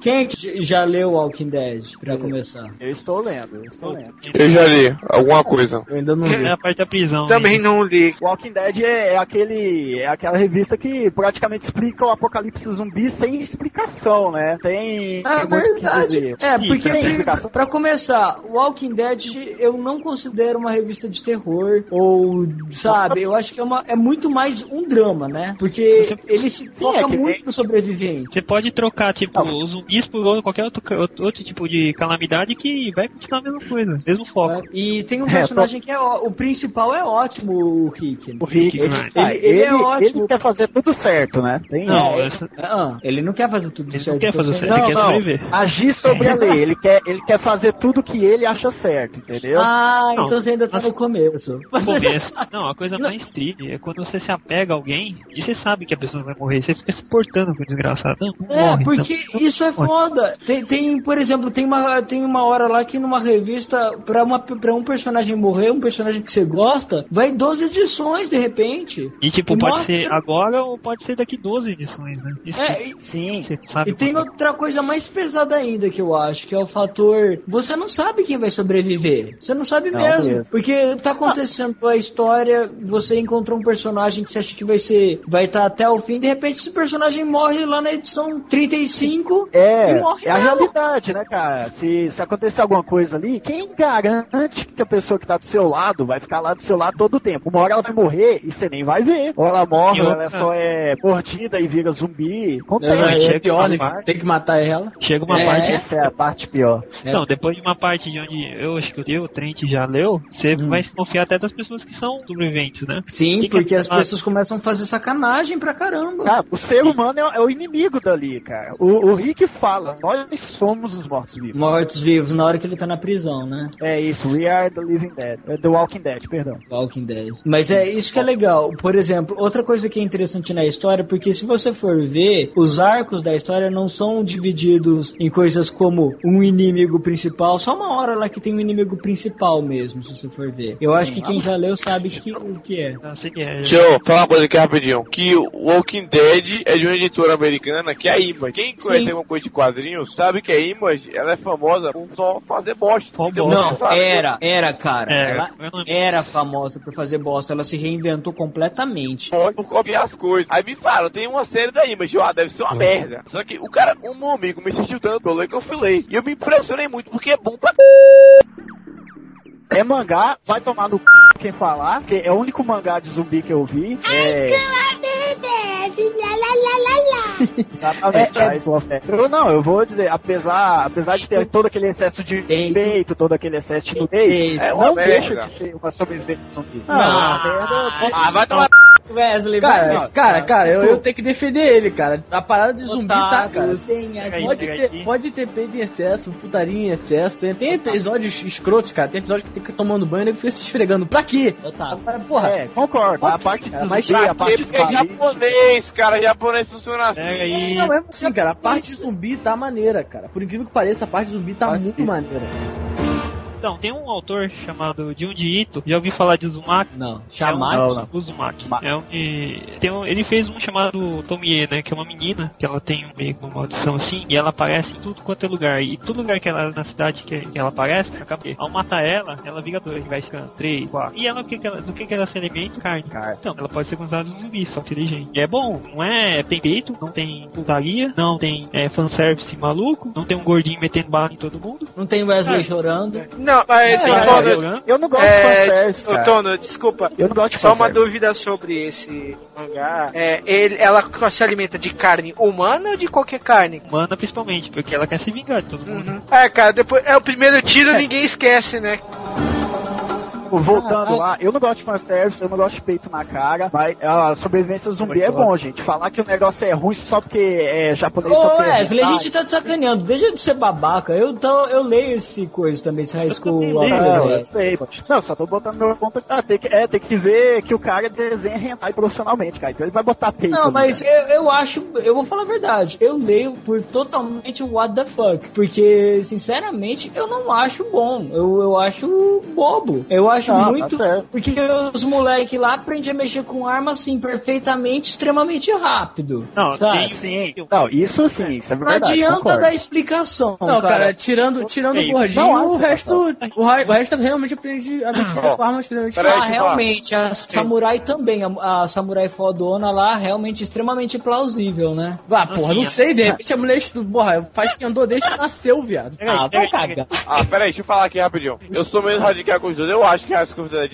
Speaker 4: Quem é já leu Walking Dead, pra começar?
Speaker 3: eu estou lendo, eu estou lendo.
Speaker 5: Eu já li alguma coisa.
Speaker 7: Eu ainda não vi.
Speaker 6: É a parte da prisão.
Speaker 2: Também
Speaker 6: né?
Speaker 2: não li.
Speaker 3: Walking Dead é, é aquele, é aquela revista que praticamente explica o apocalipse zumbi sem explicação, né? Tem,
Speaker 4: Ah,
Speaker 3: tem
Speaker 4: verdade. É, porque
Speaker 3: tem
Speaker 4: pra,
Speaker 3: explicação.
Speaker 4: pra começar, Walking Dead eu não considero uma revista de terror ou, sabe, eu acho que é, uma, é muito mais um drama, né? Porque ele se foca
Speaker 3: é
Speaker 4: muito no sobrevivente.
Speaker 6: Você pode trocar, tipo, os zumbis por qualquer outro, outro, tipo de calamidade que vai continuar a mesma coisa, mesmo foco.
Speaker 4: né? E tem um
Speaker 3: É,
Speaker 4: personagem que é o principal é ótimo, o Rick.
Speaker 3: O Rick, ele,
Speaker 6: Ele-
Speaker 3: ah,
Speaker 4: ele
Speaker 3: ele,
Speaker 4: é ótimo.
Speaker 3: ele quer fazer tudo certo, né? Tem
Speaker 6: Não,
Speaker 4: É,
Speaker 6: essa-
Speaker 4: Ah, ele não quer fazer tudo
Speaker 6: Ele não
Speaker 4: certo.
Speaker 6: quer
Speaker 4: então
Speaker 6: fazer certo.
Speaker 3: Não,
Speaker 6: quer
Speaker 3: não.
Speaker 6: sobreviver.
Speaker 3: Agir sobre a <laughs> lei. Ele quer, ele quer fazer tudo que ele acha certo, entendeu?
Speaker 4: Ah,
Speaker 6: Não,
Speaker 4: então você ainda tá
Speaker 6: mas-
Speaker 4: no começo. <laughs>
Speaker 6: No começo. Não, a coisa <laughs> mais triste é quando você se apega a alguém e você sabe que a pessoa vai morrer. Você fica se portando com o desgraçado. Não, não
Speaker 4: É,
Speaker 6: morre.
Speaker 4: porque
Speaker 6: não.
Speaker 4: isso é foda. Tem, tem, por exemplo, tem uma, tem uma hora lá que numa revista, pra, uma, pra um personagem morrer, um personagem que você gosta, vai 12 edições de repente.
Speaker 6: E tipo,
Speaker 4: E
Speaker 6: pode
Speaker 4: mostra-
Speaker 6: ser agora ou pode ser daqui 12 edições, né? Isso
Speaker 4: É, e-
Speaker 3: Sim.
Speaker 6: você sabe.
Speaker 4: E tem outra coisa mais pesada ainda que eu acho, que é o fator. Você não sabe quem vai sobreviver. Você não sabe
Speaker 3: Não
Speaker 4: mesmo.
Speaker 3: mesmo.
Speaker 4: Porque tá acontecendo a história, você encontrou um personagem que você acha que vai ser. Vai estar até o fim, de repente esse personagem morre lá na edição 35.
Speaker 3: É, É, é a realidade, né, cara? Se, se acontecer alguma coisa ali, quem garante que a pessoa que tá do seu lado vai ficar lá do seu lado todo o tempo? Uma hora ela vai morrer e você nem vai ver. Ou ela morre, ou ela só é mordida e vira zumbi. Acontece.
Speaker 7: É, é
Speaker 6: chega
Speaker 7: pior, né? Tem que matar ela.
Speaker 6: Chega uma
Speaker 7: É.
Speaker 6: parte.
Speaker 3: Essa é a parte pior.
Speaker 6: Não, depois de uma parte de onde eu acho que eu, o Trent já leu, você
Speaker 7: Hum.
Speaker 6: vai se confiar até das pessoas que são sobreviventes, né?
Speaker 4: Sim,
Speaker 6: Que que
Speaker 4: porque
Speaker 6: é
Speaker 4: as pessoas começam a fazer sacanagem pra caramba.
Speaker 3: Cara, o ser humano é, é o inimigo dali, cara. O, o Rick fala, nós somos os mortos-vivos.
Speaker 4: Mortos-vivos na hora que ele tá na prisão, né?
Speaker 3: É isso, we are the living dead. É The Walking Dead, perdão.
Speaker 4: Walking Dead. Mas é isso que é legal. Por exemplo, outra coisa que é interessante na história, porque se você for ver, os arcos da história não são divididos em coisas como um inimigo principal, só uma hora lá que tem um inimigo principal mesmo, se você for ver. Eu acho que quem já leu sabe que, o que é.
Speaker 6: Que é.
Speaker 5: Deixa eu falar uma coisa aqui rapidinho. Que o Walking Dead é de uma editora americana que é a Image. Quem conhece
Speaker 4: Sim.
Speaker 5: alguma coisa de quadrinhos sabe que a Image ela é famosa por só fazer bosta. Então.
Speaker 4: Não, era, era, cara.
Speaker 6: É,
Speaker 4: ela era famosa por fazer bosta, ela se reinventou completamente.
Speaker 5: pode por copiar as coisas. Aí me falam, tem uma série da Image, ó, deve ser uma merda. Só que o cara, um meu amigo, me insistiu tanto pelo que eu falei. E eu me impressionei muito porque é bom pra
Speaker 3: É mangá, vai tomar no c... quem falar, porque é o único mangá de zumbi que eu vi. É... Exatamente,
Speaker 4: É, é-.
Speaker 3: Eu não, eu vou dizer, apesar, apesar de ter todo aquele excesso de
Speaker 4: Peito.
Speaker 3: peito, todo aquele excesso de nudez,
Speaker 4: Peito.
Speaker 5: É
Speaker 3: não
Speaker 5: merda.
Speaker 3: deixa de ser uma sobrevivência zumbi.
Speaker 4: Não.
Speaker 3: merda.
Speaker 5: Ah, vai tomar
Speaker 4: Wesley,
Speaker 7: Cara, cara, cara, eu, eu tenho que defender ele, cara. A parada de zumbi tá, cara. Pode ter, pode ter peito em excesso, putaria em excesso. Tem, tem episódios escrotos, cara. Tem episódio que tem que ir tomando banho e ele fica se esfregando. Pra quê?
Speaker 4: Otário.
Speaker 7: Porra.
Speaker 3: É, concordo. A parte de
Speaker 7: mas
Speaker 3: zumbi, a parte
Speaker 5: é
Speaker 3: de
Speaker 5: japonês, cara. Japonês funciona assim.
Speaker 6: Pega aí.
Speaker 7: Não, é assim, cara. A parte zumbi tá maneira, cara. Por incrível que pareça, a parte zumbi tá
Speaker 3: Parte
Speaker 7: muito
Speaker 3: de-
Speaker 7: maneira.
Speaker 6: Então, tem um autor chamado Junji Ito, já ouvi falar de Uzumaki?
Speaker 4: Não,
Speaker 6: É
Speaker 4: chamate.
Speaker 6: um. Uzumaki.
Speaker 3: Ma-
Speaker 6: É um, e tem um- ele fez um chamado Tomie, né? Que é uma menina, que ela tem meio que uma maldição assim, e ela aparece em tudo quanto é lugar. E todo lugar que ela, na cidade que, que ela aparece, acaba, ao matar ela, ela vira dois, vai ficando três, quatro. E ela, o que que ela, do que, que ela se alimenta? Carne.
Speaker 3: Carne.
Speaker 6: Então, ela pode ser considerada um zumbi, só inteligente. E é bom, não é, tem peito, não tem putaria, não tem é, fanservice maluco, não tem um gordinho metendo bala em todo mundo.
Speaker 4: Não tem Wesley
Speaker 6: É.
Speaker 4: chorando.
Speaker 2: Não, mas,
Speaker 4: É, é,
Speaker 2: Tono,
Speaker 6: jogando.
Speaker 3: Eu não gosto de
Speaker 2: é,
Speaker 3: fanservice,
Speaker 2: ô,
Speaker 3: cara.
Speaker 2: Tono, desculpa.
Speaker 3: Eu não gosto de
Speaker 2: Só uma
Speaker 3: fanservice.
Speaker 2: dúvida sobre esse mangá. É, ele, ela se alimenta de carne humana ou de qualquer carne?
Speaker 6: Humana principalmente, porque ela quer se vingar de todo mundo.
Speaker 2: Uhum. É, cara, depois é o primeiro tiro, ninguém esquece, né?
Speaker 3: Voltando lá, eu não gosto de fanservice, eu não gosto de peito na cara, mas a sobrevivência zumbi é bom, gente. Falar que o negócio é ruim só porque é japonês só
Speaker 4: Ô
Speaker 3: é
Speaker 4: Wesley, a gente tá te sacaneando. Deixa de ser babaca. Eu, tô, eu leio esse coisa também, esse high school.
Speaker 6: leio,
Speaker 4: the
Speaker 3: Não, eu sei. Não, só tô botando meu ponto. Ah, tem que, é, tem que ver que o cara desenha hentai profissionalmente, cara. Então ele vai botar peito.
Speaker 4: Não, mas eu, eu acho, eu vou falar a verdade, eu leio por totalmente what the fuck, porque, sinceramente, eu não acho bom, eu, eu acho bobo, eu acho
Speaker 3: Não, tá
Speaker 4: muito,
Speaker 3: certo.
Speaker 4: porque os moleques lá aprendem a mexer com arma, assim, perfeitamente, extremamente rápido,
Speaker 6: Não,
Speaker 4: sabe?
Speaker 6: tem-
Speaker 3: Sim, não, isso sim, isso é
Speaker 4: Não
Speaker 3: verdade.
Speaker 4: adianta
Speaker 3: concordo.
Speaker 4: dar explicação,
Speaker 7: Não, cara,
Speaker 4: cara.
Speaker 7: tirando, tirando
Speaker 6: É
Speaker 7: o gordinho,
Speaker 3: Não,
Speaker 7: o
Speaker 3: acho,
Speaker 7: resto. O, o resto realmente aprendi a mexer com armas extremamente
Speaker 4: Ah,
Speaker 5: eu falar.
Speaker 4: realmente, a samurai também, a, a samurai fodona lá, realmente extremamente plausível, né?
Speaker 7: Ah, porra, não sei, de repente a mulher porra, faz que andou desde que nasceu, viado.
Speaker 4: Ah, vai
Speaker 6: aí, pega aí.
Speaker 4: cagar.
Speaker 5: Ah, peraí, deixa eu falar aqui rapidinho. Eu sou menos radical com os dois. Eu acho que a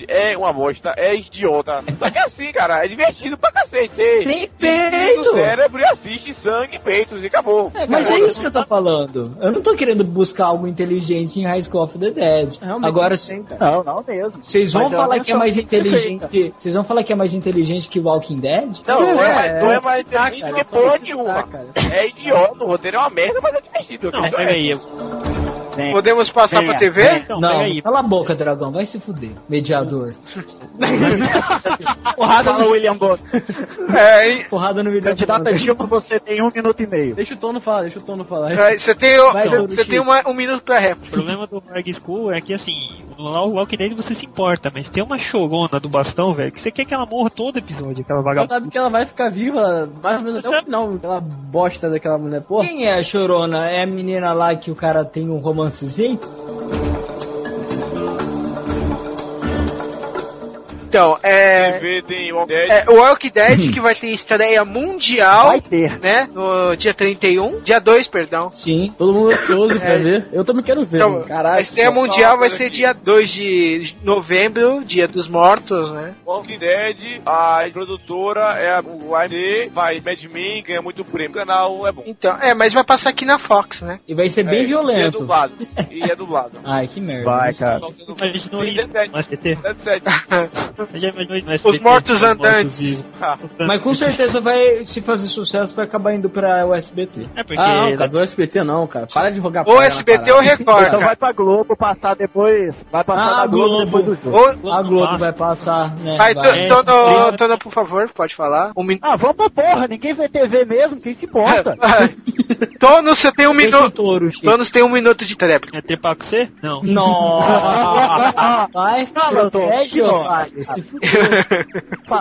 Speaker 5: é uma bosta, é idiota. <laughs> Só que é assim, cara, é divertido pra cacete. Você
Speaker 4: Tem peito.
Speaker 5: o cérebro e assiste sangue, peitos e acabou.
Speaker 4: Mas é isso que eu tô falando. Eu não tô querendo buscar algo inteligente em High School of the Dead.
Speaker 7: Realmente
Speaker 4: Agora,
Speaker 7: não tem, cara.
Speaker 3: Não, não mesmo.
Speaker 4: vocês vão
Speaker 3: Mas é
Speaker 4: falar que é mais inteligente. Vocês vão falar que é mais inteligente que Walking Dead?
Speaker 5: Não, não é, mais, não é mais inteligente que
Speaker 7: é
Speaker 5: porra nenhuma. É idiota, o roteiro é uma merda, mas é divertido.
Speaker 6: Não, pega
Speaker 5: é.
Speaker 3: Vem.
Speaker 2: Podemos passar
Speaker 3: Venha,
Speaker 2: pra TV?
Speaker 3: venha.
Speaker 6: Então,
Speaker 4: não,
Speaker 6: aí.
Speaker 4: cala a boca, dragão. Vai se fuder. Mediador. <laughs>
Speaker 7: Porrada
Speaker 3: Fala,
Speaker 7: no...
Speaker 3: William Bonner.
Speaker 2: É, hein?
Speaker 4: Porrada no mediador.
Speaker 3: Candidata Dilma, você tem um minuto e meio.
Speaker 7: Deixa o Tono falar, deixa o Tono falar.
Speaker 2: É, Você tem,
Speaker 4: Vai,
Speaker 2: você- você tem uma- um minuto pra rap.
Speaker 6: O problema do Marg School é que assim, no Walking Dead você se importa, mas tem uma chorona do bastão, velho, que você quer que ela morra todo episódio, aquela
Speaker 7: Você
Speaker 6: vagabunda.
Speaker 7: sabe que ela vai ficar viva mais ou menos até o final, aquela bosta daquela mulher, porra.
Speaker 4: Quem é a chorona? É a menina lá que o cara tem um romancezinho?
Speaker 2: Então, é. É, o Walking Dead que vai ter estreia mundial,
Speaker 3: Vai ter.
Speaker 2: né? No dia 31. Dia 2, perdão.
Speaker 4: Sim.
Speaker 7: Todo mundo ansioso <laughs> pra
Speaker 2: É.
Speaker 7: ver. Eu também quero ver.
Speaker 2: Então,
Speaker 7: mano.
Speaker 2: a estreia mundial vai
Speaker 5: coisa
Speaker 2: ser
Speaker 5: aqui.
Speaker 2: dia 2 de novembro, dia dos mortos, né?
Speaker 5: Walking Dead, a produtora é a o AMD, vai Mad Men, ganha muito prêmio. O canal é bom.
Speaker 2: Então, é, mas vai passar aqui na Fox, né?
Speaker 4: E vai ser bem
Speaker 5: É, E é
Speaker 4: violento.
Speaker 5: dublado. E é dublado. <laughs>
Speaker 4: Ai, que merda.
Speaker 3: Vai, cara.
Speaker 5: Tem
Speaker 6: isso
Speaker 5: Dead
Speaker 6: no
Speaker 2: Os mortos
Speaker 6: os
Speaker 2: andantes.
Speaker 6: vivos.
Speaker 4: Mas com certeza vai, se fazer sucesso, vai acabar indo pra o SBT.
Speaker 6: É porque...
Speaker 7: Ah, não, cara, do SBT não, cara. Para de rogar
Speaker 2: Ou SBT ou. Record,
Speaker 3: Então vai pra Globo passar depois. Vai passar
Speaker 4: Ah,
Speaker 3: na Globo,
Speaker 4: Globo.
Speaker 3: depois do jogo.
Speaker 2: Ou...
Speaker 4: A Globo vai passar, né?
Speaker 2: Vai,
Speaker 4: vai.
Speaker 2: Tono, Tono, por favor, pode falar. Um minuto.
Speaker 3: Ah, vamos pra porra, ninguém vê TV mesmo, quem se importa? <laughs>
Speaker 2: Tono, você tem um minuto. Tonos tem um minuto de tréplico.
Speaker 6: É ter pra você? Não.
Speaker 4: Nossa! <laughs> Vai, protege,
Speaker 3: que bom.
Speaker 4: otário. Se <laughs> fudeu.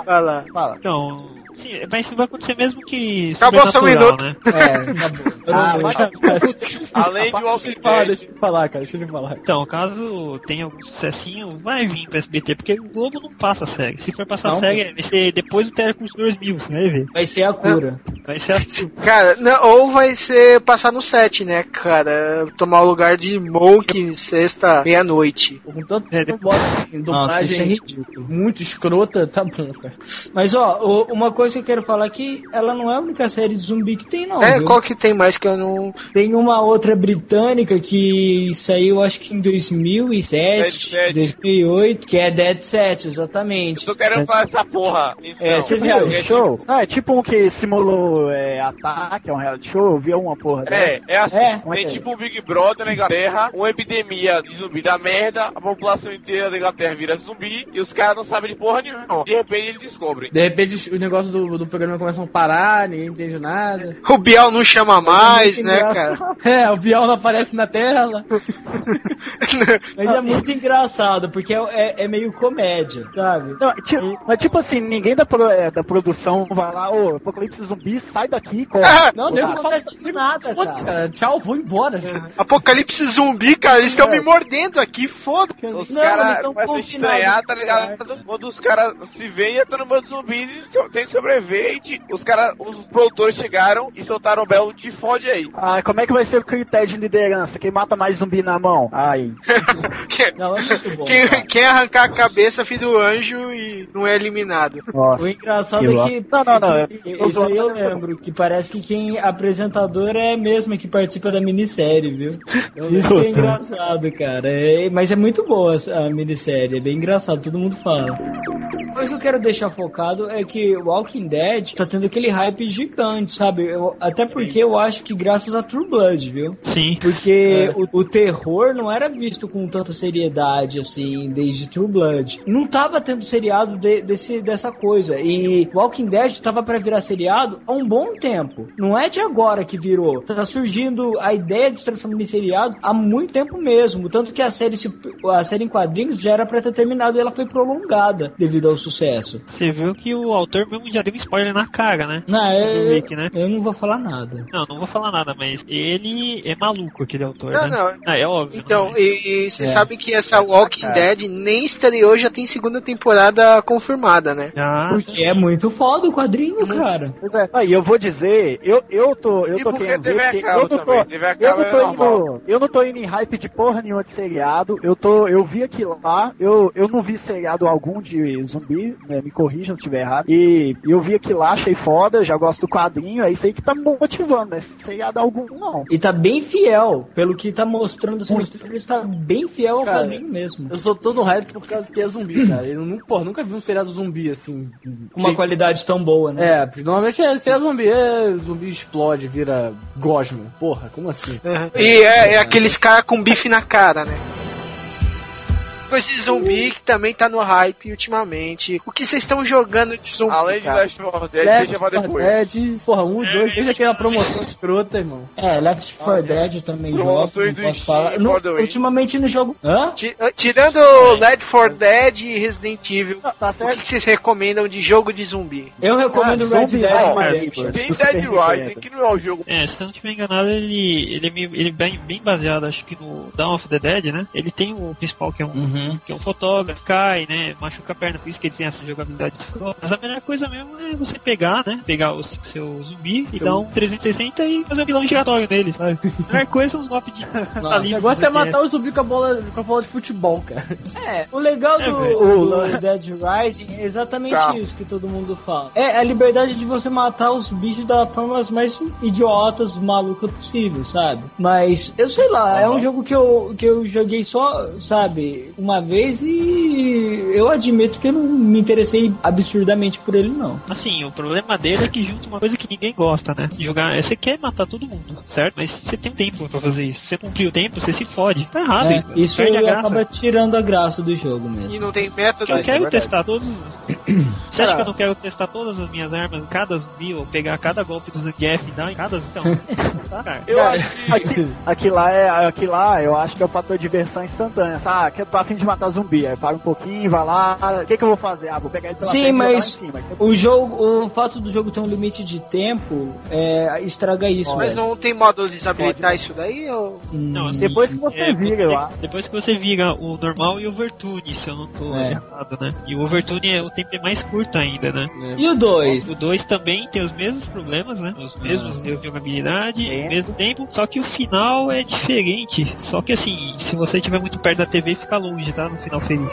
Speaker 2: Lá.
Speaker 3: Fala.
Speaker 6: Então, sim, mas isso vai acontecer mesmo que
Speaker 2: Acabou seu minuto.
Speaker 6: né?
Speaker 7: É, acabou.
Speaker 3: Ah,
Speaker 7: não vou. <laughs>
Speaker 5: Além de Walking Dead.
Speaker 7: deixa ele falar, cara. Deixa ele falar.
Speaker 6: Então, caso tenha algum sucessinho, vai vir pro SBT, porque o Globo não passa série. Se for passar
Speaker 7: Não,
Speaker 6: série, vai ser depois do Telecurso 2000, você vai ver.
Speaker 4: Vai ser a cura.
Speaker 6: Vai ser assim. <laughs>
Speaker 2: Cara, não, ou vai ser passar no set, né, cara? Tomar o lugar de Monk sexta, meia-noite.
Speaker 7: Com tanto
Speaker 6: É,
Speaker 7: tempo bota em
Speaker 4: Nossa, isso é
Speaker 7: dublagem
Speaker 4: ridículo.
Speaker 7: muito escrota, tá bom, cara.
Speaker 4: Mas ó, uma coisa que eu quero falar é que ela não é a única série de zumbi que tem, não.
Speaker 2: é,
Speaker 4: viu?
Speaker 2: qual que tem mais que eu não.
Speaker 4: Tem uma outra britânica que saiu acho que em 2007,
Speaker 5: Dead Set.
Speaker 4: 2008, que é Dead Set, exatamente.
Speaker 5: Tô querendo falar essa porra. Então,
Speaker 4: É, você viu?
Speaker 3: Reality show? Ah, é tipo um que simulou é, ataque, é um reality show, eu vi uma porra dessa.
Speaker 5: É, é assim.
Speaker 4: É,
Speaker 3: é
Speaker 5: tem
Speaker 3: é
Speaker 5: tipo um Big Brother na Inglaterra, uma epidemia de zumbi da merda, a população inteira da Inglaterra vira zumbi e os caras não sabem de porra nenhuma. De repente eles descobrem.
Speaker 7: De repente os negócios do, do programa começam a parar, ninguém entende nada.
Speaker 2: O Biel não chama mais, né, cara? <laughs>
Speaker 7: É, o Biel não aparece na tela. <laughs>
Speaker 4: Mas é muito engraçado, porque é, é- é meio comédia, sabe?
Speaker 3: Não, ti- mas tipo assim, ninguém da, pro- é, da produção vai lá, ô, Apocalipse Zumbi, sai daqui, corre. <laughs>
Speaker 7: Não,
Speaker 4: Não
Speaker 7: nego fala
Speaker 4: acontece nada,
Speaker 7: Foda-se,
Speaker 4: cara.
Speaker 7: cara. Tchau, vou embora.
Speaker 2: Apocalipse zumbi, cara, eles estão me mordendo aqui, foda
Speaker 5: Os
Speaker 4: Não, eles
Speaker 5: caras começam a estranhar, tá ligado? Quando os caras se veem, entra no zumbi e tem que sobreviver. E te- os caras, os produtores chegaram e soltaram o belo te fode aí.
Speaker 3: Ah, como é que vai ser o critério de liderança? Quem mata mais zumbi na mão? Ai. <laughs>
Speaker 4: Não, é muito bom.
Speaker 2: Quem, quem arrancar a cabeça, filho do anjo e não é eliminado.
Speaker 3: Nossa.
Speaker 4: O engraçado
Speaker 3: Que
Speaker 4: é que.
Speaker 3: Não, não, não, eu- eu
Speaker 4: Isso eu lembro, que parece que quem é a mesma que participa da minissérie, viu? Isso que é engraçado, cara. É- mas é muito boa a minissérie, é bem engraçado, todo mundo fala. Uma coisa que eu quero deixar focado é que Walking Dead tá tendo aquele hype gigante, sabe? Eu- até porque eu acho que graças a True Blood, viu?
Speaker 6: Sim.
Speaker 4: Porque
Speaker 7: É.
Speaker 4: o, o terror não era visto com tanta seriedade assim desde True Blood. Não tava tendo seriado de- desse, dessa coisa. E Walking Dead tava pra virar seriado há um bom tempo. Não é de agora que virou. Tá surgindo a ideia de se transformar em seriado há muito tempo mesmo. Tanto que a série, a série em quadrinhos já era pra ter terminado e ela foi prolongada devido ao sucesso.
Speaker 6: Você viu que o autor mesmo já deu um spoiler na cara, né?
Speaker 4: Não, é,
Speaker 6: Rick, né?
Speaker 4: eu não vou falar nada.
Speaker 6: Não, não vou falar nada, mas ele é maluco, aquele autor,
Speaker 2: Não,
Speaker 6: né?
Speaker 2: não.
Speaker 6: Ah, é óbvio.
Speaker 2: Então,
Speaker 6: né?
Speaker 2: e, e vocês
Speaker 4: É.
Speaker 2: sabem que essa Walking Dead nem estreou, já tem segunda temporada confirmada, né?
Speaker 6: Ah,
Speaker 4: Porque é muito foda o quadrinho, cara.
Speaker 3: Pois é. Aí eu vou dizer, eu, eu tô, eu
Speaker 5: E
Speaker 3: tô querendo ver, porque eu não tô,
Speaker 5: também,
Speaker 3: eu não
Speaker 5: é
Speaker 3: tô
Speaker 5: normal.
Speaker 3: indo, eu não tô indo em hype de porra nenhuma de seriado. Eu tô, eu vi aquilo lá, eu, eu não vi seriado algum de zumbi, né, me corrijam se estiver errado. E eu vi aquilo lá, achei foda, já gosto do quadrinho, é isso aí que tá me motivando, né? Seriado algum não.
Speaker 4: E tá bem fiel, pelo que tá mostrando assim, nos trailers, tá bem fiel ao
Speaker 7: Cara,
Speaker 4: quadrinho mesmo.
Speaker 7: Eu sou todo hype por causa que é zumbi, cara. Eu não, porra, nunca vi um seriado zumbi assim.
Speaker 4: Com uma
Speaker 7: que-
Speaker 4: qualidade tão boa, né?
Speaker 7: É, porque normalmente é, se é zumbi, é zumbi explode, vira gosmo. Porra, como assim?
Speaker 2: E é, é aqueles caras com bife na cara, né? Coisa de zumbi que também tá no hype ultimamente. O que vocês estão jogando de zumbi?
Speaker 5: Além de? Last 4 Dead,
Speaker 7: Left
Speaker 5: deixa pra
Speaker 7: 4
Speaker 5: depois.
Speaker 7: Dead, porra, um, dois, veja aquela promoção escrota, irmão.
Speaker 4: É, Left 4 Dead eu também jogo,
Speaker 5: Promoções
Speaker 4: não
Speaker 5: do
Speaker 4: posso falar. No- ultimamente no jogo... Hã?
Speaker 2: Ti- Tirando Led 4 Dead e Resident Evil,
Speaker 3: Tá, tá
Speaker 2: o que vocês recomendam de jogo de zumbi?
Speaker 4: Eu recomendo
Speaker 3: Ah,
Speaker 4: Red Dead
Speaker 3: Redemption.
Speaker 4: Redemption.
Speaker 5: Tem Dead. Rising, que não é o jogo.
Speaker 6: É, se eu não estiver enganado, ele, ele, é ele é bem, bem baseado, acho que no Dawn of the Dead, né? Ele tem o principal que é um
Speaker 4: Uhum. Uhum.
Speaker 6: que é um fotógrafo, cai, né, machuca a perna, por isso que ele tem essa jogabilidade escrota. Mas a melhor coisa mesmo é você pegar, né, pegar o seu zumbi e dar um 360 e fazer um vilão giratório nele, sabe? A melhor coisa são os golpes de <laughs>
Speaker 7: O
Speaker 6: ali,
Speaker 7: negócio é
Speaker 6: né,
Speaker 7: matar o zumbi com a bola, com a bola de futebol, cara.
Speaker 4: É, o legal
Speaker 6: É,
Speaker 4: do, do Dead Rising é exatamente
Speaker 5: Tá.
Speaker 4: isso que todo mundo fala. É a liberdade de você matar os bichos da forma mais idiotas, malucas possível, sabe? Mas, eu sei lá, é um jogo que eu, que eu joguei só, sabe, uma vez e eu admito que eu não me interessei absurdamente por ele, não.
Speaker 6: Assim, o problema dele é que junta uma coisa que ninguém gosta, né? Jogar, é, você quer matar todo mundo, certo? Mas você tem tempo pra fazer isso. Se você cumprir o tempo, você se fode. Tá errado,
Speaker 4: É,
Speaker 6: hein?
Speaker 4: isso
Speaker 6: Perde a graça.
Speaker 4: acaba tirando a graça do jogo mesmo.
Speaker 2: E não tem método.
Speaker 6: Eu quero
Speaker 2: é
Speaker 6: testar todos. <coughs> Você acha que eu não quero testar todas as minhas armas, cada zumbi, ou pegar cada golpe do Zangief e dar em cada então? <laughs>
Speaker 5: Eu acho que.
Speaker 3: Aqui, aqui lá é aqui lá, eu acho que é o fator de diversão instantânea. Ah, que eu tô afim de matar zumbi. Aí para um pouquinho, vai lá. O que, que eu vou fazer? Ah, vou pegar ele pela
Speaker 4: Sim, mas
Speaker 3: lá em cima.
Speaker 4: o jogo, o fato do jogo ter um limite de tempo é, estraga isso.
Speaker 2: Mas
Speaker 4: velho.
Speaker 2: não tem modo de desabilitar isso daí? Ou...
Speaker 6: Não, assim,
Speaker 3: Depois que você
Speaker 6: é,
Speaker 3: vira lá.
Speaker 6: Depois que você vira o normal e o overtune, se eu não tô
Speaker 4: É.
Speaker 6: errado, né? E o overtune é, o tempo é mais curto ainda, né?
Speaker 4: E o 2?
Speaker 6: O 2 também tem os mesmos problemas, né? Os mesmos erros de jogabilidade,
Speaker 3: É.
Speaker 6: o mesmo tempo, só que o final é diferente. Só que assim, se você estiver muito perto da TV, fica longe, tá? No final feliz.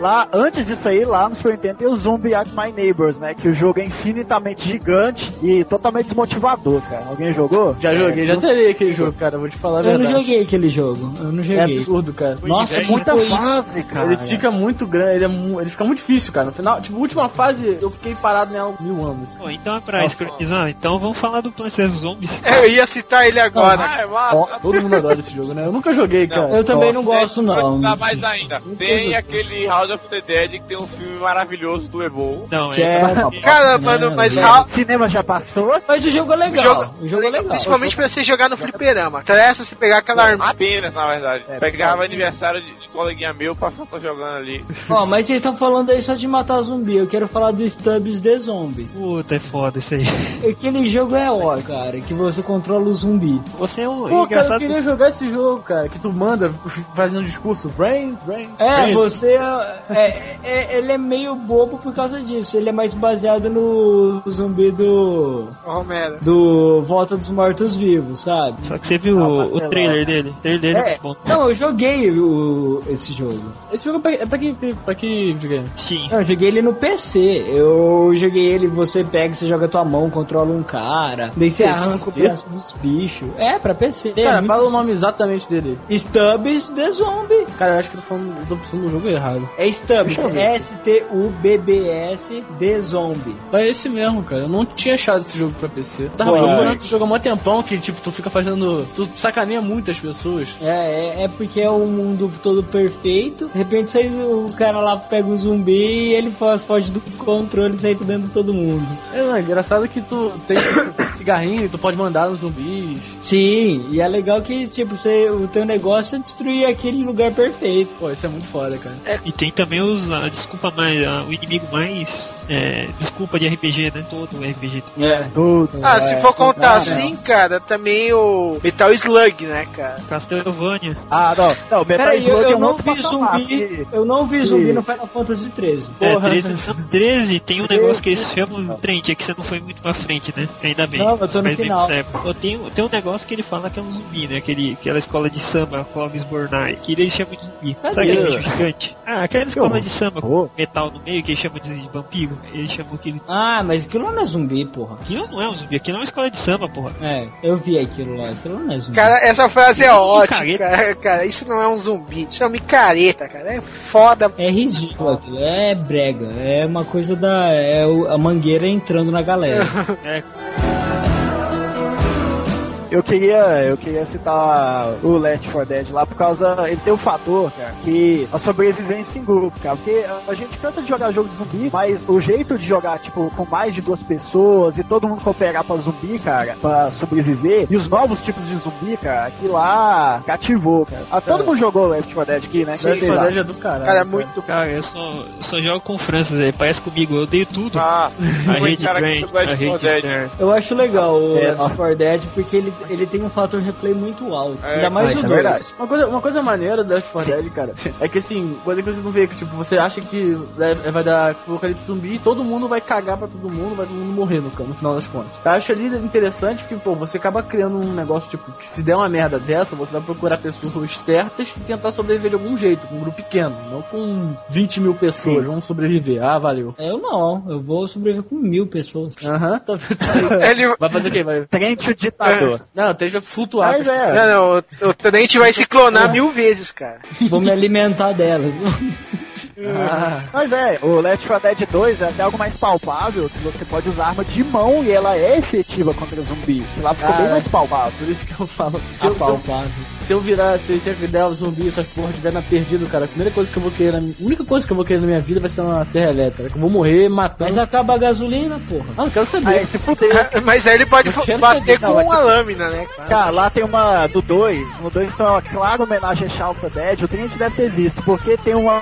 Speaker 3: Lá, antes disso aí, lá no Super Nintendo tem o Zombie at My Neighbors, né? Que o jogo é infinitamente gigante e totalmente desmotivador, cara. Alguém jogou?
Speaker 7: Já joguei, já zerei aquele jogo, cara, vou te falar a
Speaker 4: Eu
Speaker 7: verdade.
Speaker 4: não joguei aquele jogo. Eu não
Speaker 7: É
Speaker 4: joguei.
Speaker 7: absurdo, cara.
Speaker 4: Nossa,
Speaker 6: É
Speaker 3: Muita
Speaker 4: foi-
Speaker 3: fase, cara.
Speaker 7: Ele fica muito grande, ele, é mu- ele fica muito difícil, cara. No final, tipo, a última fase eu fiquei parado nela mil anos.
Speaker 6: Bom, então é pra escrotizar. Então vamos falar do Plants vs Zombies.
Speaker 2: Eu ia citar ele agora.
Speaker 5: Ah, é massa.
Speaker 7: Todo mundo adora esse jogo, né? Eu nunca joguei, cara.
Speaker 4: Eu também não gosto, não.
Speaker 5: Dá mais ainda. Tem aquele House of the Dead que tem um filme maravilhoso do Evo.
Speaker 6: Não,
Speaker 4: Que
Speaker 6: é.
Speaker 4: é-
Speaker 2: Cara, mano, mas. Ra-
Speaker 3: Cinema já passou?
Speaker 4: Mas o jogo é
Speaker 2: o
Speaker 4: legal.
Speaker 2: jogo,
Speaker 4: o jogo é legal.
Speaker 2: Principalmente pra você jogar no fliperama. Interessa você pegar aquela arma.
Speaker 5: Apenas, na verdade.
Speaker 3: É,
Speaker 5: Pegava aniversário de, de coleguinha meu pra ficar jogando ali.
Speaker 4: Ó, mas vocês estão falando aí só de matar zumbi. Eu quero falar do Stubbs The Zombie.
Speaker 6: Puta, é foda isso aí. <laughs>
Speaker 4: Aquele jogo é ó, cara, que você controla o zumbi.
Speaker 6: Você é um.
Speaker 7: Pô, cara, eu queria jogar esse jogo, cara, que tu manda fazendo discurso. Brains, brains.
Speaker 4: É,
Speaker 7: brains.
Speaker 4: você é, é- ele é meio bobo por causa disso. Ele é mais baseado no zumbi do
Speaker 2: Ô, Romero.
Speaker 4: do Volta dos Mortos Vivos, sabe?
Speaker 6: Só que você viu
Speaker 3: Ah,
Speaker 6: o, o trailer dele? O trailer dele é,
Speaker 4: É,
Speaker 6: bom.
Speaker 4: não, eu joguei o, esse jogo.
Speaker 7: Esse jogo é pra, é pra que, pra que videogame?
Speaker 6: Sim.
Speaker 4: Não, eu joguei ele no PC. Eu joguei ele, você pega, você joga tua mão, controla um cara, daí você
Speaker 7: PC?
Speaker 4: arranca o braço dos bichos. É, pra PC.
Speaker 7: Cara,
Speaker 4: é
Speaker 7: fala o nome exatamente dele.
Speaker 4: Stubbs The Zombie.
Speaker 7: Cara, eu acho que eu tô falando, eu tô pensando no jogo errado.
Speaker 4: É Stubbs. S-T-U-B-B-S The Zombie.
Speaker 7: É esse mesmo, cara. Eu não tinha achado esse jogo pra PC. Eu tava
Speaker 4: Pô,
Speaker 7: procurando
Speaker 4: é.
Speaker 7: esse jogo há mó tempão que, tipo, tu fica fazendo. Tu sacaneia muitas pessoas.
Speaker 4: É, é, é porque é um mundo todo perfeito. De repente sai o cara lá pega o zumbi e ele faz foge do controle e sai dentro de todo mundo.
Speaker 7: É, não, é engraçado que tu tem <coughs> cigarrinho, tu pode mandar nos zumbis.
Speaker 4: Sim, e é legal que tipo você, o teu negócio é destruir aquele lugar perfeito.
Speaker 7: Pô, isso é muito foda, cara.
Speaker 6: E tem também os. A desculpa mais. a- o inimigo mais. É, desculpa de RPG, né? Todo RPG.
Speaker 4: É.
Speaker 3: Tudo.
Speaker 2: Ah,
Speaker 4: É,
Speaker 2: se for contar assim, cara, também o Metal Slug, né, cara?
Speaker 6: Castlevania.
Speaker 3: Ah, não. Não, Metal
Speaker 4: Peraí, eu,
Speaker 3: Slug
Speaker 4: eu
Speaker 3: é um
Speaker 4: não vi zumbi. Eu não vi zumbi no Final Fantasy 13.
Speaker 6: É,
Speaker 7: Porra.
Speaker 6: 13, 13 tem um
Speaker 3: 13,
Speaker 6: negócio que eles chamam frente, é que você não foi muito pra frente, né? Ainda bem.
Speaker 4: Não, eu tô no
Speaker 6: bem
Speaker 4: final.
Speaker 6: Eu tenho, tem um negócio que ele fala que é um zumbi, né? Aquele, aquela escola de samba, Clovis Bornai, que ele chama de zumbi. Sabe
Speaker 4: Cadê?
Speaker 6: aquele bicho gigante? Ah, aquela escola de samba com metal no meio que ele chama de vampiro. Ele chamou aquele.
Speaker 4: Ah, mas aquilo não é zumbi, porra.
Speaker 6: Aquilo não é um zumbi, aquilo é uma escola de samba, porra.
Speaker 4: É, eu vi aquilo lá, aquilo não é zumbi.
Speaker 2: Cara, essa frase é
Speaker 6: Ih,
Speaker 2: ótima, cara, cara. Isso não é um zumbi, isso é uma micareta, cara. É foda.
Speaker 4: É ridículo aquilo, é brega, é uma coisa da. É a mangueira entrando na galera. <laughs>
Speaker 6: É,
Speaker 3: Eu queria, eu queria citar o Left 4 Dead lá por causa. Ele tem um fator, cara, que a sobrevivência em grupo, cara. Porque a gente cansa de jogar jogo de zumbi, mas o jeito de jogar, tipo, com mais de duas pessoas e todo mundo cooperar pra zumbi, cara, pra sobreviver, e os novos tipos de zumbi, cara, aquilo lá cativou, cara. Ah, todo mundo jogou Left 4 Dead aqui, né?
Speaker 7: Sim,
Speaker 3: Sei lá.
Speaker 7: Dead é do caralho.
Speaker 2: Cara, é muito.
Speaker 6: cara, eu só, eu só jogo com Francis, ele parece comigo, eu odeio tudo.
Speaker 5: Ah, <laughs>
Speaker 6: a rede
Speaker 5: cara que
Speaker 6: Grant, a
Speaker 5: Left 4.
Speaker 6: Fair.
Speaker 4: Eu acho legal o
Speaker 3: É,
Speaker 4: Left 4 Dead porque ele ele tem um fator replay muito alto.
Speaker 5: É,
Speaker 4: Ainda mais o
Speaker 3: isso é
Speaker 4: 2.
Speaker 3: verdade.
Speaker 7: Uma coisa, uma coisa maneira do Left 4 Dead, cara, é que assim, coisa que você não vê, que tipo, você acha que vai dar apocalipse zumbi, todo mundo vai cagar pra todo mundo, vai todo mundo morrer no, no final das contas. Eu acho ali interessante que, pô, você acaba criando um negócio, tipo, que se der uma merda dessa, você vai procurar pessoas certas e tentar sobreviver de algum jeito, com um grupo pequeno, não com 20 mil pessoas, vão sobreviver. Ah, valeu.
Speaker 4: Eu não, eu vou sobreviver com mil pessoas.
Speaker 7: Aham, tá vendo isso aí?
Speaker 2: Ele.
Speaker 7: Vai fazer o quê? Vai...
Speaker 3: Trente o ditador. <laughs>
Speaker 7: Não, esteja flutuar.
Speaker 3: Mas é.
Speaker 2: Não, não, o, o Trent vai se clonar mil vezes, cara.
Speaker 4: Vou me alimentar delas. <laughs>
Speaker 7: Ah,
Speaker 3: Mas é, o Left 4 Dead 2 é até algo mais palpável, que você pode usar arma de mão e ela é efetiva contra zumbi. Que lá ficou
Speaker 7: Ah,
Speaker 3: bem mais palpável.
Speaker 7: por isso que eu falo. Se eu, se eu,
Speaker 4: Apalpável.
Speaker 7: se eu virar, se eu se der um zumbi, essas porra estiver na perdido, cara, a primeira coisa que eu vou querer, na, a única coisa que eu vou querer na minha vida vai ser uma serra elétrica. Que eu vou morrer matando.
Speaker 4: Mas acaba a gasolina, porra.
Speaker 7: Ah, não quero saber.
Speaker 3: Aí se fuder.
Speaker 2: Mas aí ele pode bater com
Speaker 7: não,
Speaker 2: uma lâmina, né?
Speaker 3: Cara, lá tem uma do 2. No 2 tem uma clara homenagem a the Dead. O cliente deve ter visto, porque tem uma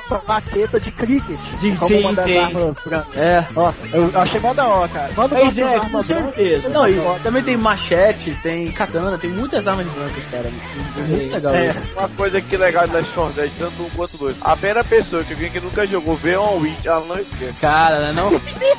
Speaker 3: de cricket.
Speaker 4: De-
Speaker 3: como
Speaker 4: sim,
Speaker 3: uma das
Speaker 4: tem.
Speaker 3: armas brancas.
Speaker 7: É.
Speaker 3: Nossa, eu achei mó da hora, cara. Quando usa
Speaker 4: é, com
Speaker 3: branca,
Speaker 4: certeza.
Speaker 7: Não, e também tem machete, tem katana, tem muitas armas brancas, cara. É muito legal
Speaker 3: É.
Speaker 7: isso.
Speaker 5: Uma coisa que é legal de 4 Dead, tanto um quanto dois. A primeira pessoa que alguém que nunca jogou vê um Witch, ela não esquece.
Speaker 7: Cara, não. Não, pior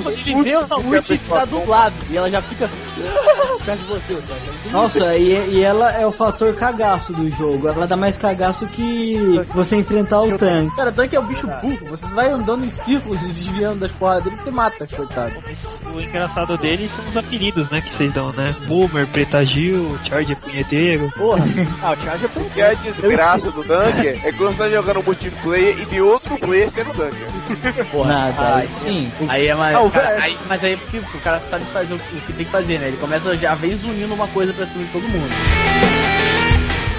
Speaker 7: que ele vê uma Witch que tá dublado e ela já fica <laughs> perto de você, cara.
Speaker 4: Nossa, e, e ela é o fator cagaço do jogo. Ela dá mais cagaço que você enfrentar o tanque.
Speaker 7: Cara, tanque é o bicho burro. Você vai andando em círculos e desviando das porras dele que você mata, coitado.
Speaker 6: O engraçado dele são os apelidos, né, que vocês dão, né? Boomer, Preta Gil, Charge Punheteiro.
Speaker 7: Porra. <laughs>
Speaker 3: Ah, o Charge é
Speaker 5: O que é a desgraça do Dunker é quando você tá jogando multiplayer e de outro player que é no Dunker.
Speaker 4: Nada, aí sim.
Speaker 7: Aí é mais.
Speaker 3: Ah, o
Speaker 7: cara,
Speaker 3: velho.
Speaker 7: aí- mas aí é porque o cara sabe fazer o que o que tem que fazer, né? Ele começa já vez unindo uma coisa pra cima de todo mundo.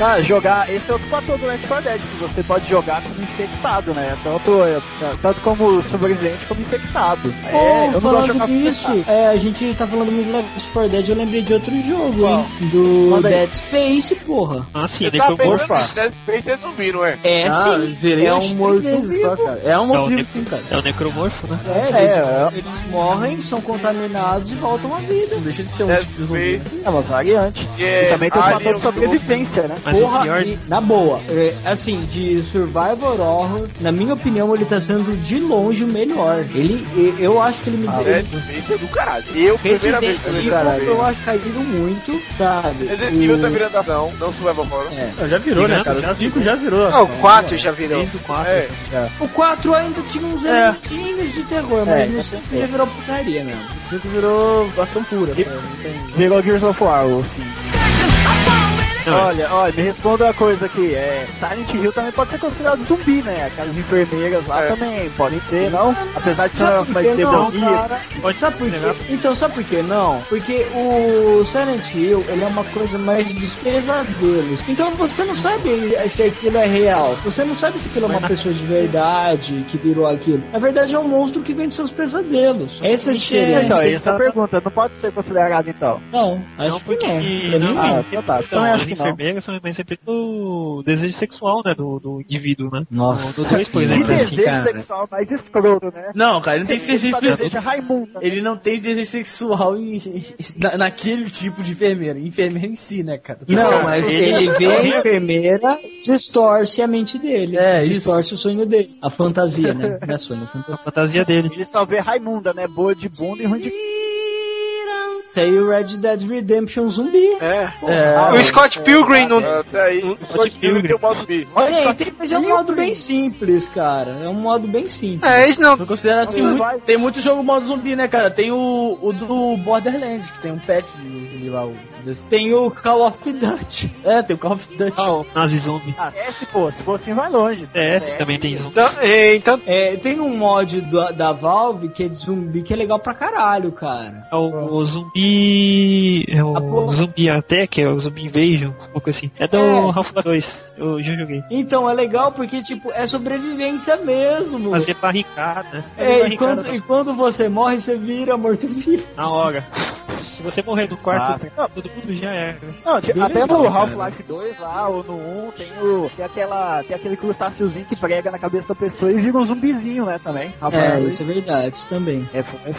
Speaker 3: Ah, jogar, esse é outro fator do Left 4 Dead, que você pode jogar como infectado, né? Tanto, é, tanto como sobrevivente como infectado.
Speaker 4: Pô,
Speaker 3: É, eu não gosto de
Speaker 4: falando disso, é, a gente tá falando muito do Left 4 Dead, eu lembrei de outro jogo,
Speaker 3: Qual?
Speaker 4: hein? Do
Speaker 3: Manda aí.
Speaker 4: Dead Space, porra.
Speaker 6: Ah, sim,
Speaker 5: Você tá pensando Dead Space é zumbi, não é?
Speaker 4: É
Speaker 7: ah,
Speaker 4: sim,
Speaker 7: zerei
Speaker 4: é um morto
Speaker 7: vezes só,
Speaker 4: vivo.
Speaker 7: cara. É um
Speaker 6: É
Speaker 7: morto sim, cara.
Speaker 6: É o necromorfo, né?
Speaker 4: É,
Speaker 3: É,
Speaker 4: eles,
Speaker 3: é.
Speaker 4: eles morrem, são contaminados e voltam à vida.
Speaker 7: Não deixa de ser um
Speaker 5: Dead
Speaker 7: tipo de zumbi.
Speaker 5: Space,
Speaker 3: É uma variante.
Speaker 5: que
Speaker 3: E
Speaker 5: é
Speaker 3: também tem o fator de sobrevivência, né?
Speaker 6: Mas o
Speaker 4: Porra,
Speaker 6: pior...
Speaker 4: e, na boa, é, assim, de Survivor Horror, na minha opinião, ele tá sendo de longe o melhor. Ele, eu acho que ele me.
Speaker 5: Dead Space é do caralho. Eu, primeira vez que eu joguei.
Speaker 4: eu acho caído muito, sabe?
Speaker 5: Resident Evil
Speaker 4: O-
Speaker 5: tá virando ação, não Survival Horror.
Speaker 4: É.
Speaker 7: Não, já virou, né, cara? O
Speaker 6: já
Speaker 7: 5 já virou.
Speaker 2: Não, o
Speaker 7: ação.
Speaker 2: 4 já virou.
Speaker 6: Desde o 4.
Speaker 5: É,
Speaker 4: O 4 ainda tinha uns
Speaker 7: É.
Speaker 4: elementinhos de terror, mas
Speaker 3: É,
Speaker 4: no
Speaker 3: com
Speaker 4: 5
Speaker 3: certeza.
Speaker 4: já virou putaria mesmo.
Speaker 7: O 5 virou ação pura, sabe? Tem...
Speaker 3: Virou Gears of War, sim. Olha, olha, me responda uma coisa aqui. É, Silent Hill também pode ser considerado zumbi, né? Aquelas enfermeiras lá
Speaker 5: É.
Speaker 3: também podem ser, não? Apesar de ser um
Speaker 4: Sabe
Speaker 3: negócio
Speaker 4: por
Speaker 3: mais
Speaker 4: que cara?
Speaker 6: Pode
Speaker 4: Sabe por
Speaker 6: ser,
Speaker 4: quê? Então, sabe por que não? Porque o Silent Hill, ele é uma coisa mais dos pesadelos. Então você não sabe se aquilo é real. Você não sabe se aquilo é uma pessoa de verdade que virou aquilo. Na verdade, é um monstro que vem de seus pesadelos. Essa é a diferença.
Speaker 3: Então, essa é a pergunta. Não pode ser considerado, então.
Speaker 4: Não, acho
Speaker 6: Não,
Speaker 4: que
Speaker 6: porque
Speaker 4: não. Pra
Speaker 6: não,
Speaker 3: Ah,
Speaker 4: não.
Speaker 3: então tá.
Speaker 6: Então,
Speaker 3: Então eu
Speaker 6: enfermeiras são sempre do desejo sexual, né, do, do indivíduo, né?
Speaker 4: Nossa.
Speaker 6: Do 2, por
Speaker 3: Que
Speaker 6: exemplo. assim,
Speaker 3: desejo
Speaker 4: cara.
Speaker 3: sexual mais escroto, né?
Speaker 7: Não, cara, ele não tem
Speaker 3: só
Speaker 7: desejo
Speaker 3: Raimundo. né?
Speaker 7: Ele não tem desejo sexual em, na- naquele tipo de enfermeira. Enfermeira em si, né, cara?
Speaker 4: Não, mas
Speaker 6: ele-
Speaker 4: ele vê a enfermeira, distorce a mente dele.
Speaker 7: É, isso.
Speaker 4: distorce o sonho dele. A fantasia, né? <laughs> Não é sonho, a fantasia.
Speaker 6: A fantasia dele.
Speaker 3: Ele só vê Raimunda, né? Boa de bunda e ruim de...
Speaker 4: Saiu Red Dead Redemption zumbi.
Speaker 2: É.
Speaker 7: É,
Speaker 2: O Scott Pilgrim não.
Speaker 5: até aí, o Scott Pilgrim tem o modo zumbi.
Speaker 4: Tem, tem, mas é um modo bem simples, cara. É um modo bem simples.
Speaker 2: É, eles não.
Speaker 7: Eu considero assim, muito-
Speaker 3: vai.
Speaker 7: tem muito jogo modo zumbi, né, cara? Tem o, o do Borderlands, que tem um pet de zumbi lá. O, desse-
Speaker 4: Tem o Call of Duty.
Speaker 7: É, tem o Call of Duty.
Speaker 6: Ah, o Nazi Zombie.
Speaker 3: Ah, é, se for, se for assim vai longe.
Speaker 6: CS também tem zumbi.
Speaker 2: não é, então.
Speaker 4: É, tem um mod do- da Valve que é de zumbi que é legal pra caralho, cara.
Speaker 6: É o, o zumbi. É o
Speaker 4: porra.
Speaker 6: zumbi Attack, é o zumbi Invasion, um pouco assim. É do
Speaker 4: É.
Speaker 6: Half-Life 2. Eu já joguei.
Speaker 4: Então é legal porque, tipo, é sobrevivência mesmo.
Speaker 6: Fazer barricada. Fazer
Speaker 4: É, e
Speaker 6: barricada
Speaker 4: quando, e quando você morre, você vira morto-vivo.
Speaker 6: na hora. Se você morrer no quarto,
Speaker 3: Ah,
Speaker 6: todo mundo já é.
Speaker 3: Não, até no
Speaker 4: cara.
Speaker 3: Half-Life 2 lá, ou no 1, tem, o, tem, aquela, tem aquele crustáceozinho que prega na cabeça da pessoa e vira um zumbizinho, né, também.
Speaker 4: É, isso é verdade também.
Speaker 3: É, é,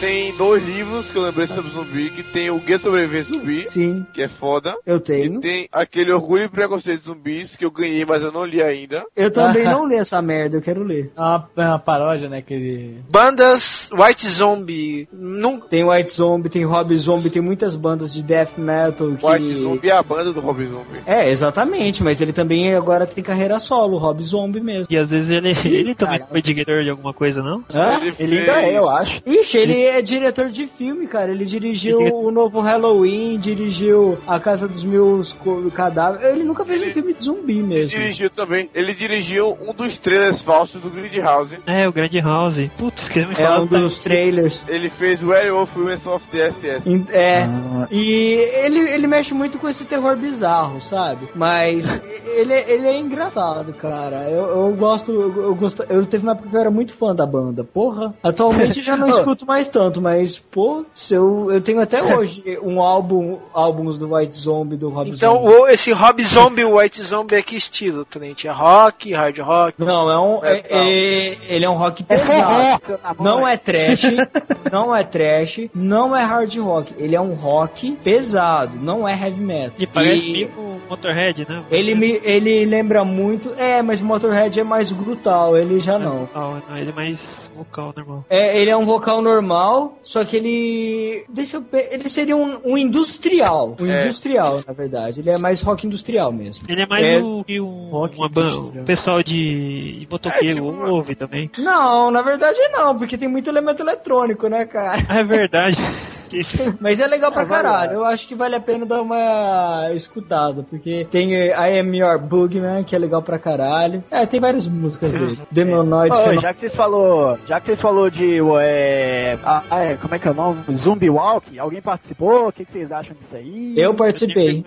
Speaker 5: tem dois livros que eu lembrei sobre zumbi, que tem o Guia Sobreviver Zumbi,
Speaker 4: Sim,
Speaker 5: que é foda.
Speaker 4: eu
Speaker 5: E
Speaker 4: tenho.
Speaker 5: tem aquele Orgulho e Preconceito de Zumbis, que eu ganhei, mas eu não li ainda.
Speaker 4: Eu também <laughs> não li essa merda, eu quero ler.
Speaker 7: É uma, é uma paródia, né? Aquele.
Speaker 2: Bandas White Zombie. Nunca.
Speaker 4: Tem White Zombie, tem Rob Zombie, tem muitas bandas de death metal que...
Speaker 5: White Zombie é a banda do Rob Zombie.
Speaker 4: É, exatamente, mas ele também agora tem carreira solo, Rob Zombie mesmo.
Speaker 6: E às vezes ele, ele também foi diretor de alguma coisa, não?
Speaker 4: Hã?
Speaker 3: Ele ainda é, eu acho.
Speaker 4: Ixi, ele é diretor de filme, cara. Ele dirigiu
Speaker 6: Ele- <laughs>
Speaker 4: o novo Halloween, dirigiu A Casa dos Co- Cadáveres. Ele nunca fez um filme de zumbi mesmo.
Speaker 5: Dirigiu também. Ele dirigiu um dos trailers falsos do Grid House.
Speaker 6: É, o Grande House. Putz, que me
Speaker 4: É um dos trailers.
Speaker 5: Ele fez Werewolf Women's of the SS.
Speaker 4: In- É. E ele, ele mexe muito com esse terror bizarro, sabe? Mas <laughs> ele, ele é engraçado, cara. Eu, eu gosto. Eu, eu gosto. Eu teve uma época que eu era muito fã da banda. Porra. Atualmente já não <laughs> escuto mais tanto, mas, pô, se eu, eu tenho até hoje um álbum, álbuns do White Zombie, do Rob
Speaker 2: Então,
Speaker 4: Zombie.
Speaker 2: o- esse Rob Zombie, o White Zombie é que estilo, Trent? É rock, hard rock?
Speaker 4: Não, é um. é- é- ele é um rock
Speaker 3: É
Speaker 4: pesado. Não é trash, <laughs> não é trash, não é hard rock. Ele é um rock pesado, não é heavy metal.
Speaker 6: E parece
Speaker 4: E
Speaker 6: meio com o Motorhead, né?
Speaker 4: ele me, ele lembra muito, é, mas Motorhead é mais brutal, ele já não.
Speaker 6: Não, ele é mais vocal normal.
Speaker 4: É, ele é um vocal normal, só que ele, deixa eu ver, ele seria um, um industrial, um
Speaker 5: É.
Speaker 4: industrial, na verdade. Ele é mais rock industrial mesmo.
Speaker 6: Ele é mais
Speaker 4: É,
Speaker 6: o que um,
Speaker 7: rock
Speaker 6: uma ban-
Speaker 7: industrial.
Speaker 6: o pessoal de, de motoqueiro
Speaker 5: É, tipo
Speaker 6: ouve também.
Speaker 4: Não, na verdade não, porque tem muito elemento eletrônico, né, cara?
Speaker 6: É verdade. <laughs> Que- <laughs>
Speaker 4: Mas é legal pra
Speaker 3: É,
Speaker 4: caralho. Eu acho que vale a pena dar uma escutada. Porque tem eh, I Am Your Boogeyman, que é legal pra caralho. É, tem várias músicas dele. É no-
Speaker 3: já que vocês falou, já que vocês falou de é, ah, é, como é que é o nome? Zumbi Walk, alguém participou? O que, que vocês acham disso aí?
Speaker 4: Eu participei.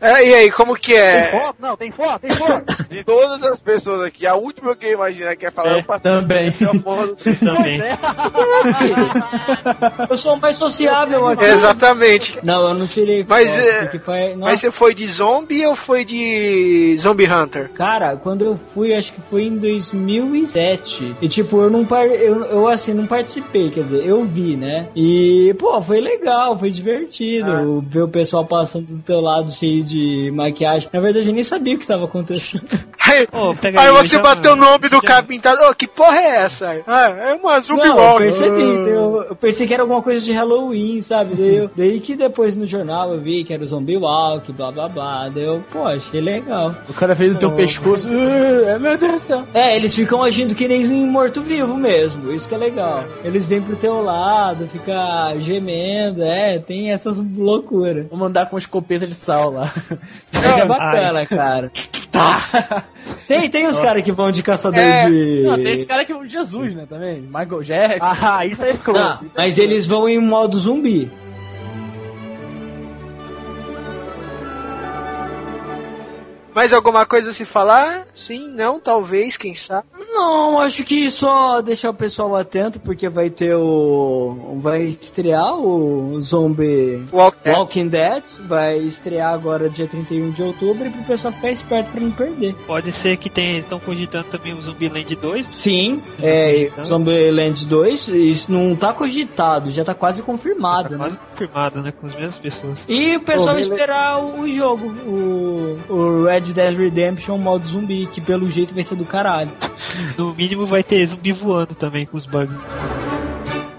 Speaker 2: É, e aí, como que
Speaker 3: Tem
Speaker 2: é?
Speaker 3: foto? Não, tem foto, tem foto. <laughs>
Speaker 5: De todas as pessoas aqui, a última que eu imaginar que ia falar
Speaker 6: É,
Speaker 5: eu participei.
Speaker 7: também.
Speaker 5: Do- <laughs>
Speaker 6: também.
Speaker 4: Eu sou mais sociável aqui.
Speaker 2: Exatamente.
Speaker 4: Não, eu não tirei
Speaker 2: Mas,
Speaker 4: foto,
Speaker 2: é,
Speaker 4: foi-
Speaker 2: Mas você foi de zombie ou foi de Zombie Hunter?
Speaker 4: Cara, quando eu fui, acho que foi em 2007. E tipo, eu não par... eu, eu assim, não participei, quer dizer, eu vi, né? E, pô, foi legal, foi divertido ver o pessoal passando do teu lado cheio de maquiagem. Na verdade, eu nem sabia o que estava acontecendo. <laughs>
Speaker 2: Aí,
Speaker 6: pega
Speaker 2: aí
Speaker 6: aí,
Speaker 2: você
Speaker 6: já-
Speaker 2: bateu no nome do cara pintado. Ô, que porra é essa? Ah, é uma Zombie
Speaker 4: Não, eu percebi, eu, eu pensei que era alguma coisa de Halloween, sabe? Daí, eu- daí que depois no jornal eu vi que era o Zombie Walk, blá blá blá. Daí eu, pô, achei legal.
Speaker 7: O cara fez no teu pescoço. Uh, <laughs> é meu Deus do céu.
Speaker 4: É, eles ficam agindo que nem um morto-vivo mesmo, isso que é legal. Eles vêm pro teu lado, fica gemendo, é, tem essas loucuras.
Speaker 7: Vou mandar com escopeta de sal lá.
Speaker 4: É <laughs> bacana, cara. <laughs>
Speaker 7: Tá. <laughs>
Speaker 4: Tem, tem os caras que vão de caçador
Speaker 2: É,
Speaker 4: de.
Speaker 7: Não, tem esse cara que é o Jesus, né, também. Michael Jackson.
Speaker 3: Ah, isso é escroto.
Speaker 4: Não, mas eles vão em modo zumbi.
Speaker 2: Mais alguma coisa a se falar? Sim, não, talvez, quem sabe.
Speaker 4: Não, acho que só deixar o pessoal atento, porque vai ter o. Vai estrear o Zombie
Speaker 2: Walk
Speaker 4: Walking Dead. Vai estrear agora dia 31 de outubro e pro pessoal ficar esperto pra não perder.
Speaker 6: Pode ser que tem, estão cogitando também o Zumbiland 2.
Speaker 4: Sim, é,
Speaker 6: então.
Speaker 4: Zombieland 2, isso não tá cogitado, já tá quase
Speaker 6: Tá
Speaker 4: confirmado,
Speaker 6: quase
Speaker 4: né?
Speaker 6: confirmado, né? Com as mesmas pessoas.
Speaker 4: E o pessoal
Speaker 3: Rele-
Speaker 4: esperar o, o jogo, o, o Red Dead Redemption modo zumbi, que pelo jeito vai ser do caralho.
Speaker 6: No mínimo vai ter zumbi voando também com os bugs.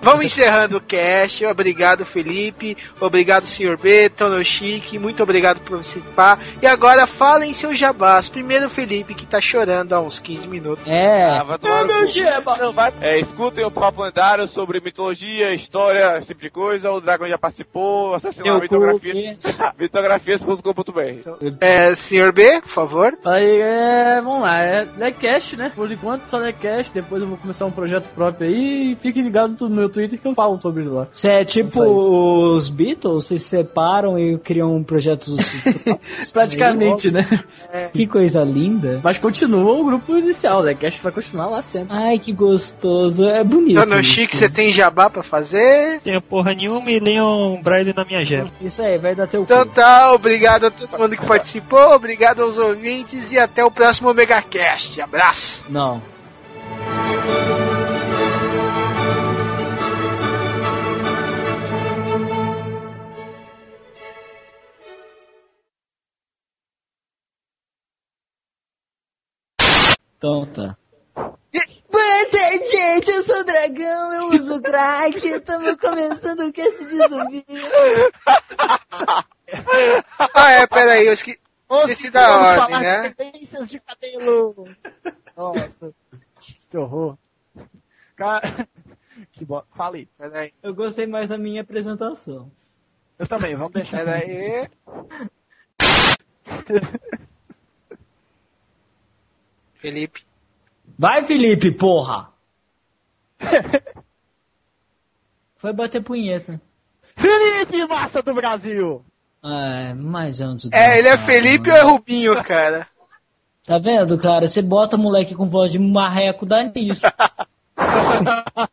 Speaker 2: Vamos encerrando o cast. Obrigado, Felipe. Obrigado, Sr. B, Tonoshiki. Muito obrigado por participar. E agora falem seus jabás. Primeiro, Felipe, que tá chorando há uns 15 minutos.
Speaker 4: É,
Speaker 5: Ah, vai tomar
Speaker 4: é meu jeba.
Speaker 5: Não, vai. É, escutem o papo lendário sobre mitologia, história, esse tipo de coisa. O Dragão já participou, assassinou
Speaker 4: Eu
Speaker 5: a mitografia.
Speaker 4: cu, <laughs>
Speaker 5: Mitografias.com.br.
Speaker 2: É, Sr. B, por favor.
Speaker 7: Aí, é, vamos lá, é Deckcast, né? Por enquanto só Deckcast, depois eu vou começar um projeto próprio aí e fiquem ligados no meu Twitter que eu falo sobre lá.
Speaker 4: Você é tipo os Beatles, vocês se separam e criam um projetos. <laughs> <laughs>
Speaker 7: Praticamente, né?
Speaker 4: que coisa linda.
Speaker 7: Mas continua o grupo inicial, o Deckcast vai continuar lá sempre.
Speaker 4: Ai, que gostoso. É bonito.
Speaker 2: Tonoshiki,
Speaker 4: isso.
Speaker 2: você tem jabá pra fazer?
Speaker 6: Tenho porra nenhuma e leiam Braille na minha gema.
Speaker 4: Isso aí, vai dar teu
Speaker 2: Então
Speaker 4: cu.
Speaker 2: tá, obrigado a todo mundo que participou, obrigado aos ouvintes e até o próximo Megacast. Abraço!
Speaker 4: Não. Então tá. Gente. Eu sou o Dragão, eu uso crack. Estamos começando o cast de zumbi.
Speaker 2: Ah, é, peraí, eu esque... esqueci da
Speaker 3: vamos
Speaker 2: ordem,
Speaker 3: falar
Speaker 2: né?
Speaker 3: de tendências de cabelo. Nossa, que horror. Cara, <laughs> que bo... Falei.
Speaker 2: Peraí,
Speaker 4: Eu gostei mais da minha apresentação.
Speaker 3: Eu também, vamos deixar.
Speaker 2: peraí. <laughs> Felipe.
Speaker 4: Vai, Felipe, porra! <laughs> Foi bater punheta.
Speaker 3: Felipe Massa do Brasil!
Speaker 4: É, mais um
Speaker 2: É, ele é Felipe ou
Speaker 4: mano.
Speaker 2: é Rubinho, cara?
Speaker 4: Tá vendo, cara? Você bota moleque com voz de marreco, dá nisso. <laughs>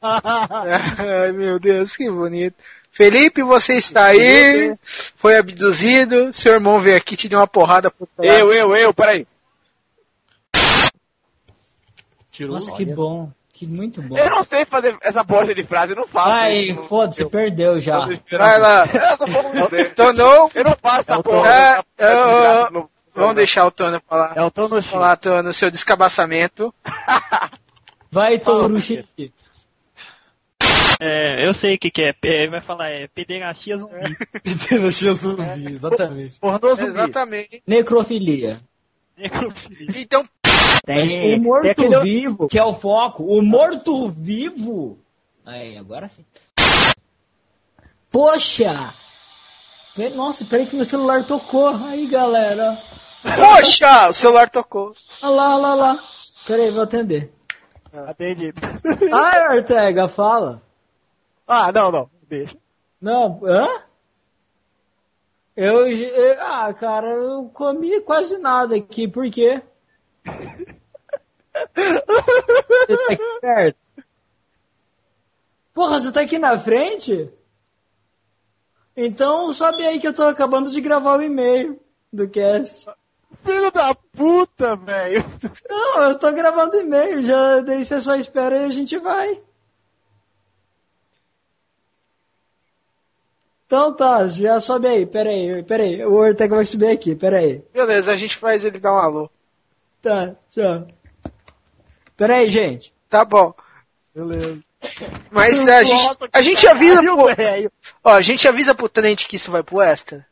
Speaker 2: Ai, meu Deus, que bonito. Felipe, você está aí, foi abduzido, seu irmão veio aqui, te deu uma porrada por.
Speaker 5: Eu, eu, eu, peraí.
Speaker 7: Tirou
Speaker 4: Nossa, que bom. Que muito bom.
Speaker 5: Eu não sei fazer essa bosta de frase, eu não faço.
Speaker 4: Ai, foda-se, perdeu já.
Speaker 2: Vai lá. Tonou,
Speaker 5: Eu não faço essa porra.
Speaker 2: Tono. É, é,
Speaker 5: no-
Speaker 2: vamos deixar o Tono falar.
Speaker 3: É o Tono X.
Speaker 2: Falar, Tono, seu descabaçamento. <laughs>
Speaker 4: Vai, Chique.
Speaker 6: É, eu sei o que, que é. é. Vai falar, é pederastia zumbi. <laughs>
Speaker 7: Pederastia zumbi, exatamente.
Speaker 3: Pornô zumbi.
Speaker 2: Exatamente.
Speaker 4: Necrofilia.
Speaker 6: Necrofilia.
Speaker 2: Então,
Speaker 4: Tem, o
Speaker 3: tem aquele-
Speaker 4: morto-vivo, que é o foco. O morto-vivo. Aí, agora sim. Poxa! Nossa, peraí que meu celular tocou. Aí, galera.
Speaker 2: poxa, o celular tocou.
Speaker 4: Olha lá, olha lá, olha lá. Peraí, vou atender.
Speaker 3: Atendi.
Speaker 4: Ai, <laughs> Ortega, fala.
Speaker 3: Ah, não, não. Deixa.
Speaker 4: Não, hã? Eu, eu- ah, cara, eu comi quase nada aqui, por quê? Você tá aqui perto? Porra, você tá aqui na frente? Então sobe aí que eu tô acabando de gravar o e-mail do cast.
Speaker 3: Filho da puta, velho.
Speaker 4: Não, eu tô gravando e-mail, já daí você só espera e a gente vai. Então tá, já sobe aí, pera aí, pera aí, o Ortega vai subir aqui, pera aí.
Speaker 2: Beleza, a gente faz ele dar um alô.
Speaker 4: Tá, tchau. Pera aí, gente.
Speaker 2: Tá bom.
Speaker 3: Beleza.
Speaker 2: Mas a gente, a gente avisa
Speaker 3: caralho,
Speaker 2: pro, ó, a gente avisa pro Trent que isso vai pro extra.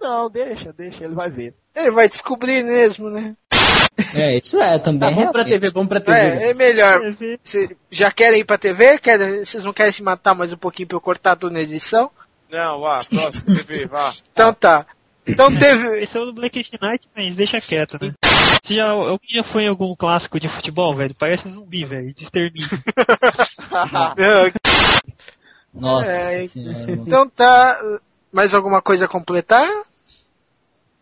Speaker 3: Não, deixa, deixa, ele vai ver.
Speaker 2: Ele vai descobrir mesmo, né?
Speaker 4: É, isso é também.
Speaker 7: Tá bom pra
Speaker 4: realmente.
Speaker 7: TV, bom pra TV.
Speaker 2: É, é melhor. Vocês já querem ir pra TV? Querem, vocês não querem se matar mais um pouquinho pra eu cortar tudo na edição?
Speaker 5: Não, vá, próximo, TV, vá.
Speaker 2: Então tá. Então teve. <laughs>
Speaker 6: Esse é o do Black Knight, mas deixa quieto, né? Você já, alguém já foi em algum clássico de futebol, velho? Parece zumbi, velho, de extermínio. <laughs>
Speaker 4: Nossa
Speaker 2: É,
Speaker 4: mano.
Speaker 2: Então tá. Mais alguma coisa a completar?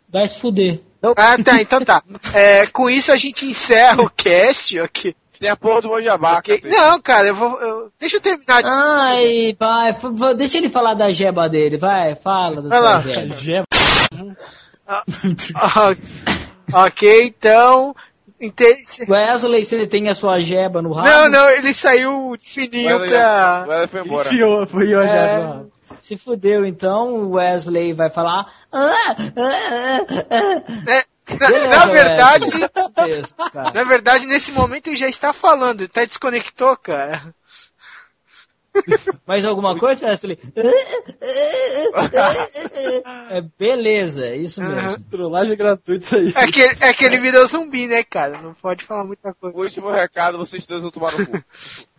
Speaker 4: Vai se fuder.
Speaker 2: Ah, tá, então tá. É, com isso a gente encerra o cast, ok?
Speaker 5: Tem a porra do Mojabá,
Speaker 2: Ok?
Speaker 5: cacete.
Speaker 2: Não, cara, eu vou. eu- deixa eu terminar de.
Speaker 4: Ai, vai, deixa ele falar da jeba dele, vai, fala da
Speaker 2: Vai lá.
Speaker 4: jeba.
Speaker 7: Gé-
Speaker 2: Ah, ok, então. inte-
Speaker 4: Wesley, você tem a sua jeba no rabo?
Speaker 2: Não, não, ele saiu de fininho
Speaker 5: Ela,
Speaker 2: pra.
Speaker 5: ela foi embora.
Speaker 7: Enfiou, foi eu
Speaker 2: É.
Speaker 7: já.
Speaker 4: Se fudeu, então o Wesley vai falar. "Ah, ah, ah, ah."
Speaker 2: É, na,
Speaker 4: Beleza,
Speaker 2: na verdade,
Speaker 4: Wesley. Texto,
Speaker 2: na verdade, nesse momento ele já está falando, ele tá desconectou, cara. <laughs>
Speaker 4: Mais alguma coisa, Wesley? <laughs> É, beleza, é isso mesmo.
Speaker 7: Trollagem gratuita isso aí.
Speaker 2: É que, é que ele virou zumbi, né, cara? Não pode falar muita coisa.
Speaker 5: O último recado, vocês dois vão tomar no cu. <laughs>